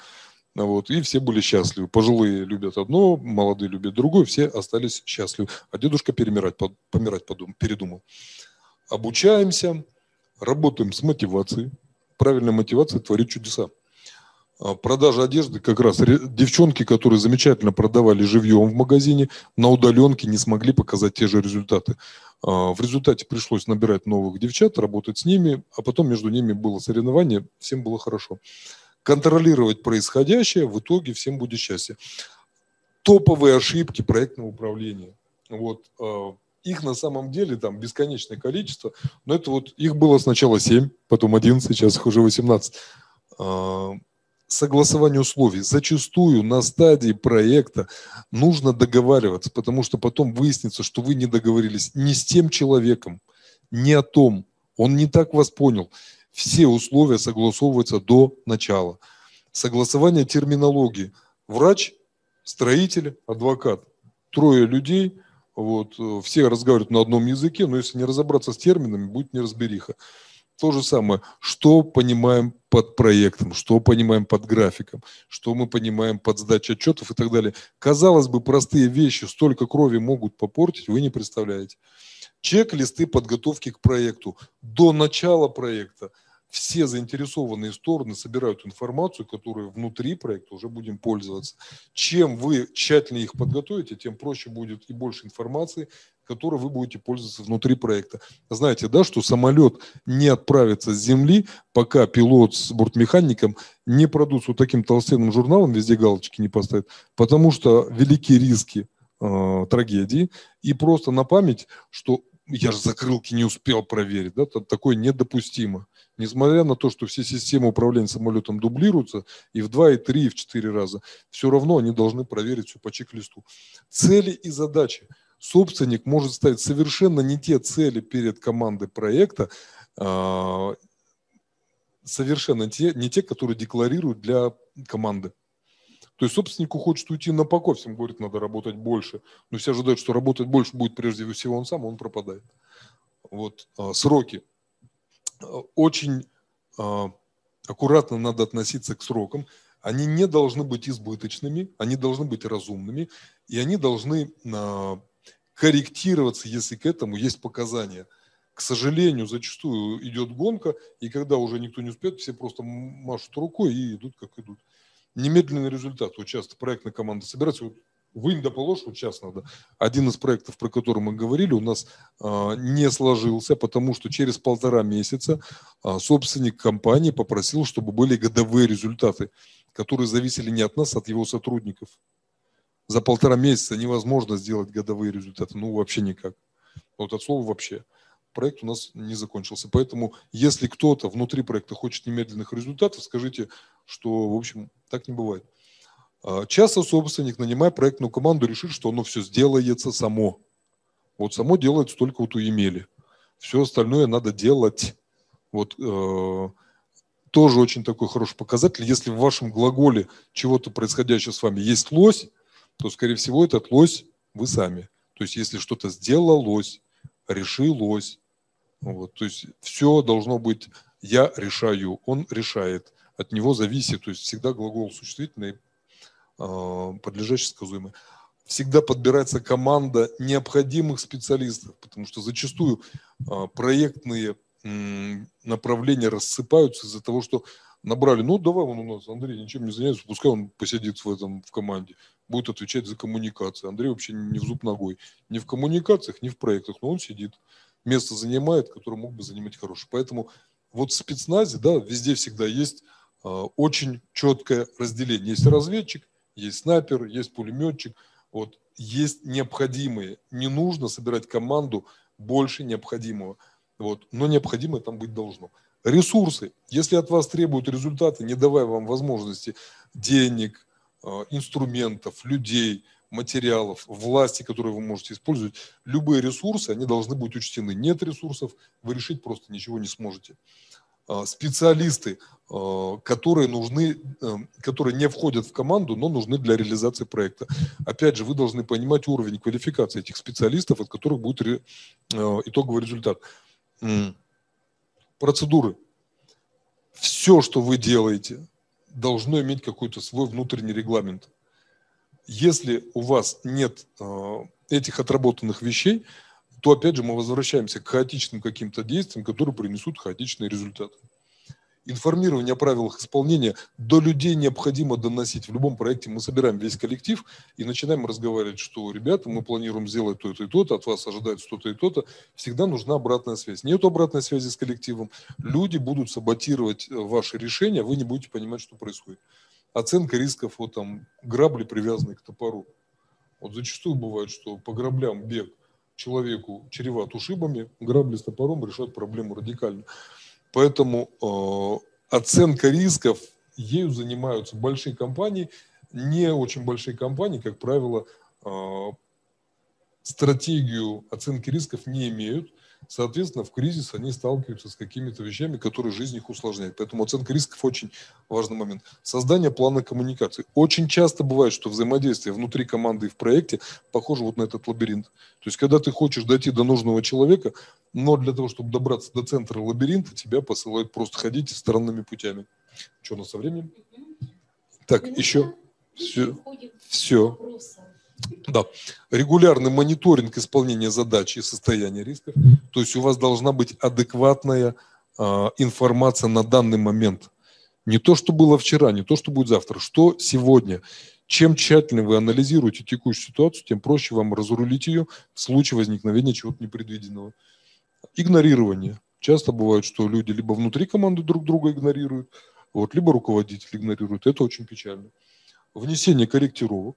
Вот, и все были счастливы. Пожилые любят одно, молодые любят другое, все остались счастливы. А дедушка перемирать, помирать подумал, передумал обучаемся, работаем с мотивацией. Правильная мотивация творит чудеса. А, продажа одежды как раз девчонки, которые замечательно продавали живьем в магазине, на удаленке не смогли показать те же результаты. А, в результате пришлось набирать новых девчат, работать с ними, а потом между ними было соревнование, всем было хорошо. Контролировать происходящее, в итоге всем будет счастье. Топовые ошибки проектного управления. Вот, а, их на самом деле там бесконечное количество, но это вот их было сначала 7, потом 11, сейчас их уже 18. А, согласование условий. Зачастую на стадии проекта нужно договариваться, потому что потом выяснится, что вы не договорились ни с тем человеком, ни о том, он не так вас понял. Все условия согласовываются до начала. Согласование терминологии. Врач, строитель, адвокат. Трое людей – вот, э, все разговаривают на одном языке, но если не разобраться с терминами, будет неразбериха. То же самое, что понимаем под проектом, что понимаем под графиком, что мы понимаем под сдачей отчетов и так далее. Казалось бы, простые вещи столько крови могут попортить, вы не представляете. Чек-листы подготовки к проекту. До начала проекта все заинтересованные стороны собирают информацию, которую внутри проекта уже будем пользоваться. Чем вы тщательнее их подготовите, тем проще будет и больше информации, которой вы будете пользоваться внутри проекта. Знаете, да, что самолет не отправится с земли, пока пилот с бортмехаником не продут вот таким толстенным журналом, везде галочки не поставят, потому что великие риски э, трагедии. И просто на память, что я же закрылки не успел проверить, да, такое недопустимо. Несмотря на то, что все системы управления самолетом дублируются и в два, и три, и в четыре раза, все равно они должны проверить все по чек-листу. Цели и задачи. Собственник может ставить совершенно не те цели перед командой проекта, а, совершенно те, не те, которые декларируют для команды. То есть собственнику хочет уйти на покой, всем говорит, надо работать больше. Но все ожидают, что работать больше будет прежде всего он сам, он пропадает. Вот а, сроки. Очень а, аккуратно надо относиться к срокам. Они не должны быть избыточными, они должны быть разумными, и они должны а, корректироваться, если к этому есть показания. К сожалению, зачастую идет гонка, и когда уже никто не успеет, все просто машут рукой и идут, как идут немедленный результат. Вот часто проектная команда собирается, вот вынь да сейчас надо. Один из проектов, про который мы говорили, у нас а, не сложился, потому что через полтора месяца а, собственник компании попросил, чтобы были годовые результаты, которые зависели не от нас, а от его сотрудников. За полтора месяца невозможно сделать годовые результаты, ну вообще никак. Вот от слова вообще проект у нас не закончился. Поэтому, если кто-то внутри проекта хочет немедленных результатов, скажите, что, в общем, так не бывает. А, часто собственник, нанимая проектную команду, решит, что оно все сделается само. Вот само делается только вот у Емели. Все остальное надо делать. Вот э, тоже очень такой хороший показатель. Если в вашем глаголе чего-то происходящего с вами есть лось, то, скорее всего, этот лось вы сами. То есть, если что-то сделалось, решилось, вот, то есть все должно быть я решаю, он решает, от него зависит, то есть всегда глагол существительный, э, подлежащий сказуемый. Всегда подбирается команда необходимых специалистов, потому что зачастую э, проектные направления рассыпаются из-за того, что набрали, ну давай он у нас, Андрей ничем не занимается, пускай он посидит в этом в команде, будет отвечать за коммуникации. Андрей вообще не в зуб ногой, ни в коммуникациях, ни в проектах, но он сидит место занимает, которое мог бы занимать хороший. Поэтому вот в спецназе, да, везде всегда есть э, очень четкое разделение. Есть разведчик, есть снайпер, есть пулеметчик. Вот есть необходимые. Не нужно собирать команду больше необходимого. Вот, но необходимое там быть должно. Ресурсы. Если от вас требуют результаты, не давая вам возможности денег, э, инструментов, людей – материалов, власти, которые вы можете использовать, любые ресурсы, они должны быть учтены. Нет ресурсов, вы решить просто ничего не сможете. А, специалисты, а, которые нужны, э, которые не входят в команду, но нужны для реализации проекта. Опять же, вы должны понимать уровень квалификации этих специалистов, от которых будет э, итоговый результат. Процедуры. Все, что вы делаете, должно иметь какой-то свой внутренний регламент. Если у вас нет э, этих отработанных вещей, то опять же мы возвращаемся к хаотичным каким-то действиям, которые принесут хаотичные результаты. Информирование о правилах исполнения до людей необходимо доносить. В любом проекте мы собираем весь коллектив и начинаем разговаривать, что, ребята, мы планируем сделать то-то и то-то, от вас ожидают то-то и то-то. Всегда нужна обратная связь. Нет обратной связи с коллективом. Люди будут саботировать э, ваши решения, вы не будете понимать, что происходит оценка рисков, вот там грабли, привязанные к топору. Вот зачастую бывает, что по граблям бег человеку чреват ушибами, грабли с топором решают проблему радикально. Поэтому э, оценка рисков, ею занимаются большие компании, не очень большие компании, как правило, э, стратегию оценки рисков не имеют, Соответственно, в кризис они сталкиваются с какими-то вещами, которые жизнь их усложняют. Поэтому оценка рисков очень важный момент. Создание плана коммуникации. Очень часто бывает, что взаимодействие внутри команды и в проекте похоже вот на этот лабиринт. То есть, когда ты хочешь дойти до нужного человека, но для того, чтобы добраться до центра лабиринта, тебя посылают просто ходить странными путями. Что у нас со временем? Так, еще. Все. Все. Да. Регулярный мониторинг исполнения задач и состояния рисков. То есть у вас должна быть адекватная э, информация на данный момент. Не то, что было вчера, не то, что будет завтра. Что сегодня. Чем тщательнее вы анализируете текущую ситуацию, тем проще вам разрулить ее в случае возникновения чего-то непредвиденного. Игнорирование. Часто бывает, что люди либо внутри команды друг друга игнорируют, вот, либо руководитель игнорирует. Это очень печально. Внесение корректировок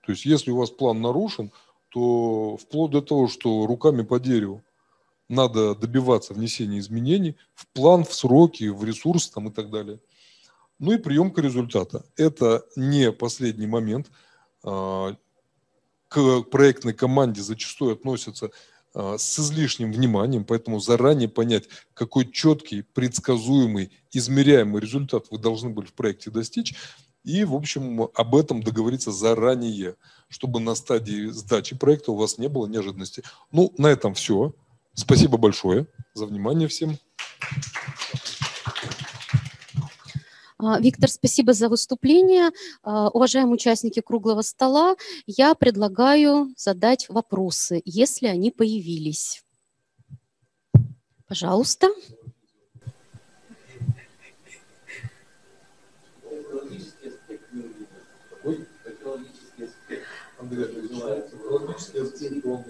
то есть если у вас план нарушен, то вплоть до того, что руками по дереву надо добиваться внесения изменений в план, в сроки, в ресурс там, и так далее. Ну и приемка результата. Это не последний момент. А, к проектной команде зачастую относятся а, с излишним вниманием, поэтому заранее понять, какой четкий, предсказуемый, измеряемый результат вы должны были в проекте достичь, и, в общем, об этом договориться заранее, чтобы на стадии сдачи проекта у вас не было неожиданности. Ну, на этом все. Спасибо большое за внимание всем. А, Виктор, спасибо за выступление. А, уважаемые участники круглого стола, я предлагаю задать вопросы, если они появились. Пожалуйста. Андрей называется. Экологический аспект, он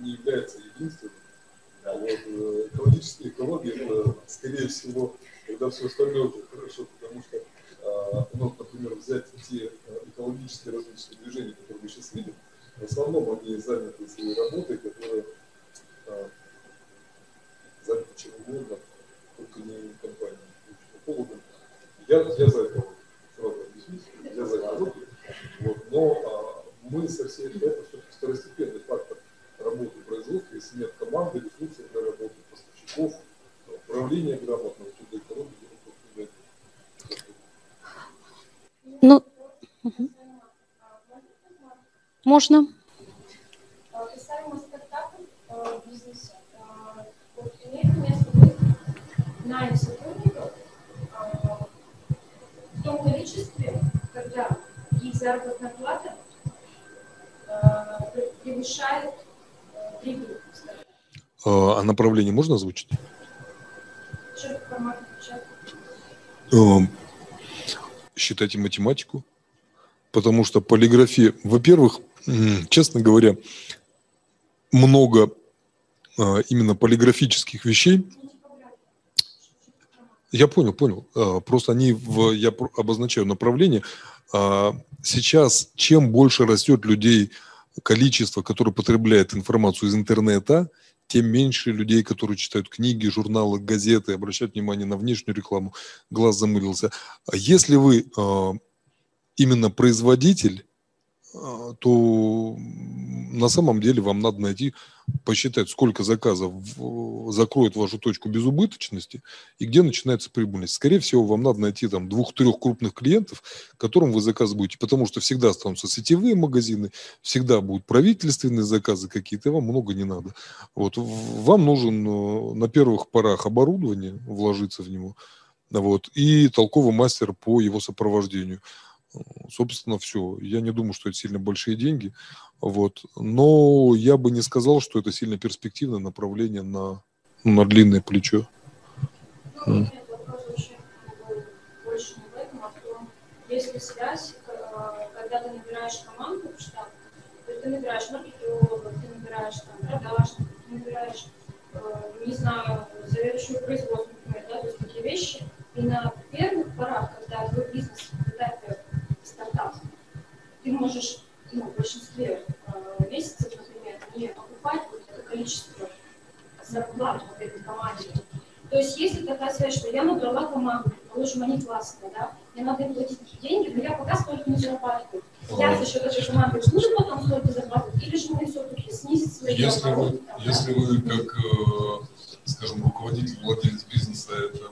не является единственным. А вот э, экологическая экология, это, скорее всего, когда все остальное будет хорошо, потому что, а, ну, например, взять те э, экологические различные движения, которые мы сейчас видим, в основном они заняты своей работой, которая а, заняты чем угодно, только не компанией. Поводу, я, я за это сразу объясню, я за экологию, вот, но мы со всей это все-таки второстепенный фактор работы производства, если нет команды, ресурсов для работы, поставщиков, управления грамотного, то до экологии Ну, угу. можно. Касаемо стартапов в бизнесе, вот имеет место быть найм сотрудников в том количестве, когда их заработная плата превышает прибыль. А направление можно озвучить? Формат считайте математику, потому что полиграфия, во-первых, честно говоря, много а, именно полиграфических вещей. Я понял, понял. А, просто они, в, я обозначаю направление. А, сейчас, чем больше растет людей количество, которое потребляет информацию из интернета, тем меньше людей, которые читают книги, журналы, газеты, обращают внимание на внешнюю рекламу, глаз замылился. А если вы э, именно производитель, э, то на самом деле вам надо найти, посчитать, сколько заказов закроет вашу точку безубыточности и где начинается прибыльность. Скорее всего, вам надо найти там двух-трех крупных клиентов, которым вы заказ будете, потому что всегда останутся сетевые магазины, всегда будут правительственные заказы какие-то, вам много не надо. Вот. Вам нужен э, на первых порах оборудование, вложиться в него, вот, и толковый мастер по его сопровождению. Собственно, все. Я не думаю, что это сильно большие деньги. Вот. Но я бы не сказал, что это сильно перспективное направление на, на длинное плечо. Ну, если связь, когда ты набираешь команду в штат, ты набираешь маркетологов, ты набираешь там, продажников, ты набираешь, э, не знаю, заведующего производства, например, да, то есть такие вещи. И на первых порах, когда твой бизнес, когда это стартап, ты можешь ну, в большинстве э, месяцев, например, не покупать вот это количество зарплат вот этой команде. То есть если такая связь, что я набрала команду, положим, они классные, да, мне надо им платить деньги, но я пока столько не зарабатываю. Я за счет этой команды буду потом столько зарабатывать, или же мы все-таки снизить свои если вы, если вы как, э, скажем, руководитель, владелец бизнеса это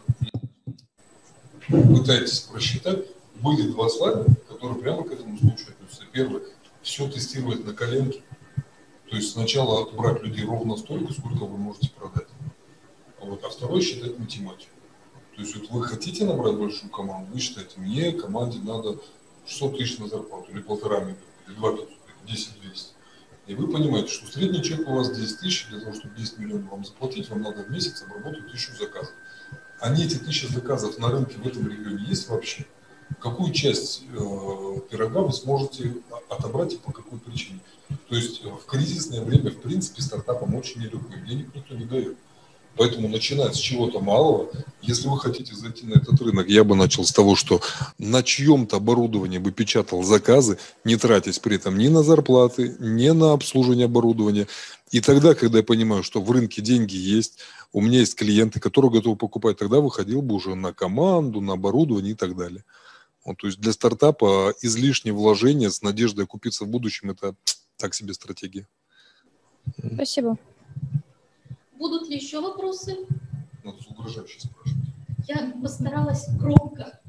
пытаетесь просчитать, были два слайда, которые прямо к этому случаю относятся. Первый тестировать на коленке. То есть сначала отбрать людей ровно столько, сколько вы можете продать. А, вот, а второй считать математику. То есть вот вы хотите набрать большую команду, вы считаете, мне команде надо 600 тысяч на зарплату, или полтора миллиона, или 2 500, 10 200. И вы понимаете, что средний чек у вас 10 тысяч, для того, чтобы 10 миллионов вам заплатить, вам надо в месяц обработать тысячу заказов. Не эти тысячи заказов на рынке в этом регионе есть вообще? Какую часть э, пирога вы сможете отобрать и по какой причине. То есть э, в кризисное время, в принципе, стартапам очень нелегко, денег никто не дает. Поэтому начинать с чего-то малого. Если вы хотите зайти на этот рынок, я бы начал с того, что на чьем-то оборудовании бы печатал заказы, не тратясь при этом ни на зарплаты, ни на обслуживание оборудования. И тогда, когда я понимаю, что в рынке деньги есть, у меня есть клиенты, которые готовы покупать, тогда выходил бы уже на команду, на оборудование и так далее. Вот, то есть для стартапа излишнее вложение с надеждой окупиться в будущем – это так себе стратегия. Спасибо. Будут ли еще вопросы? Надо угрожающе спрашивать. Я постаралась громко.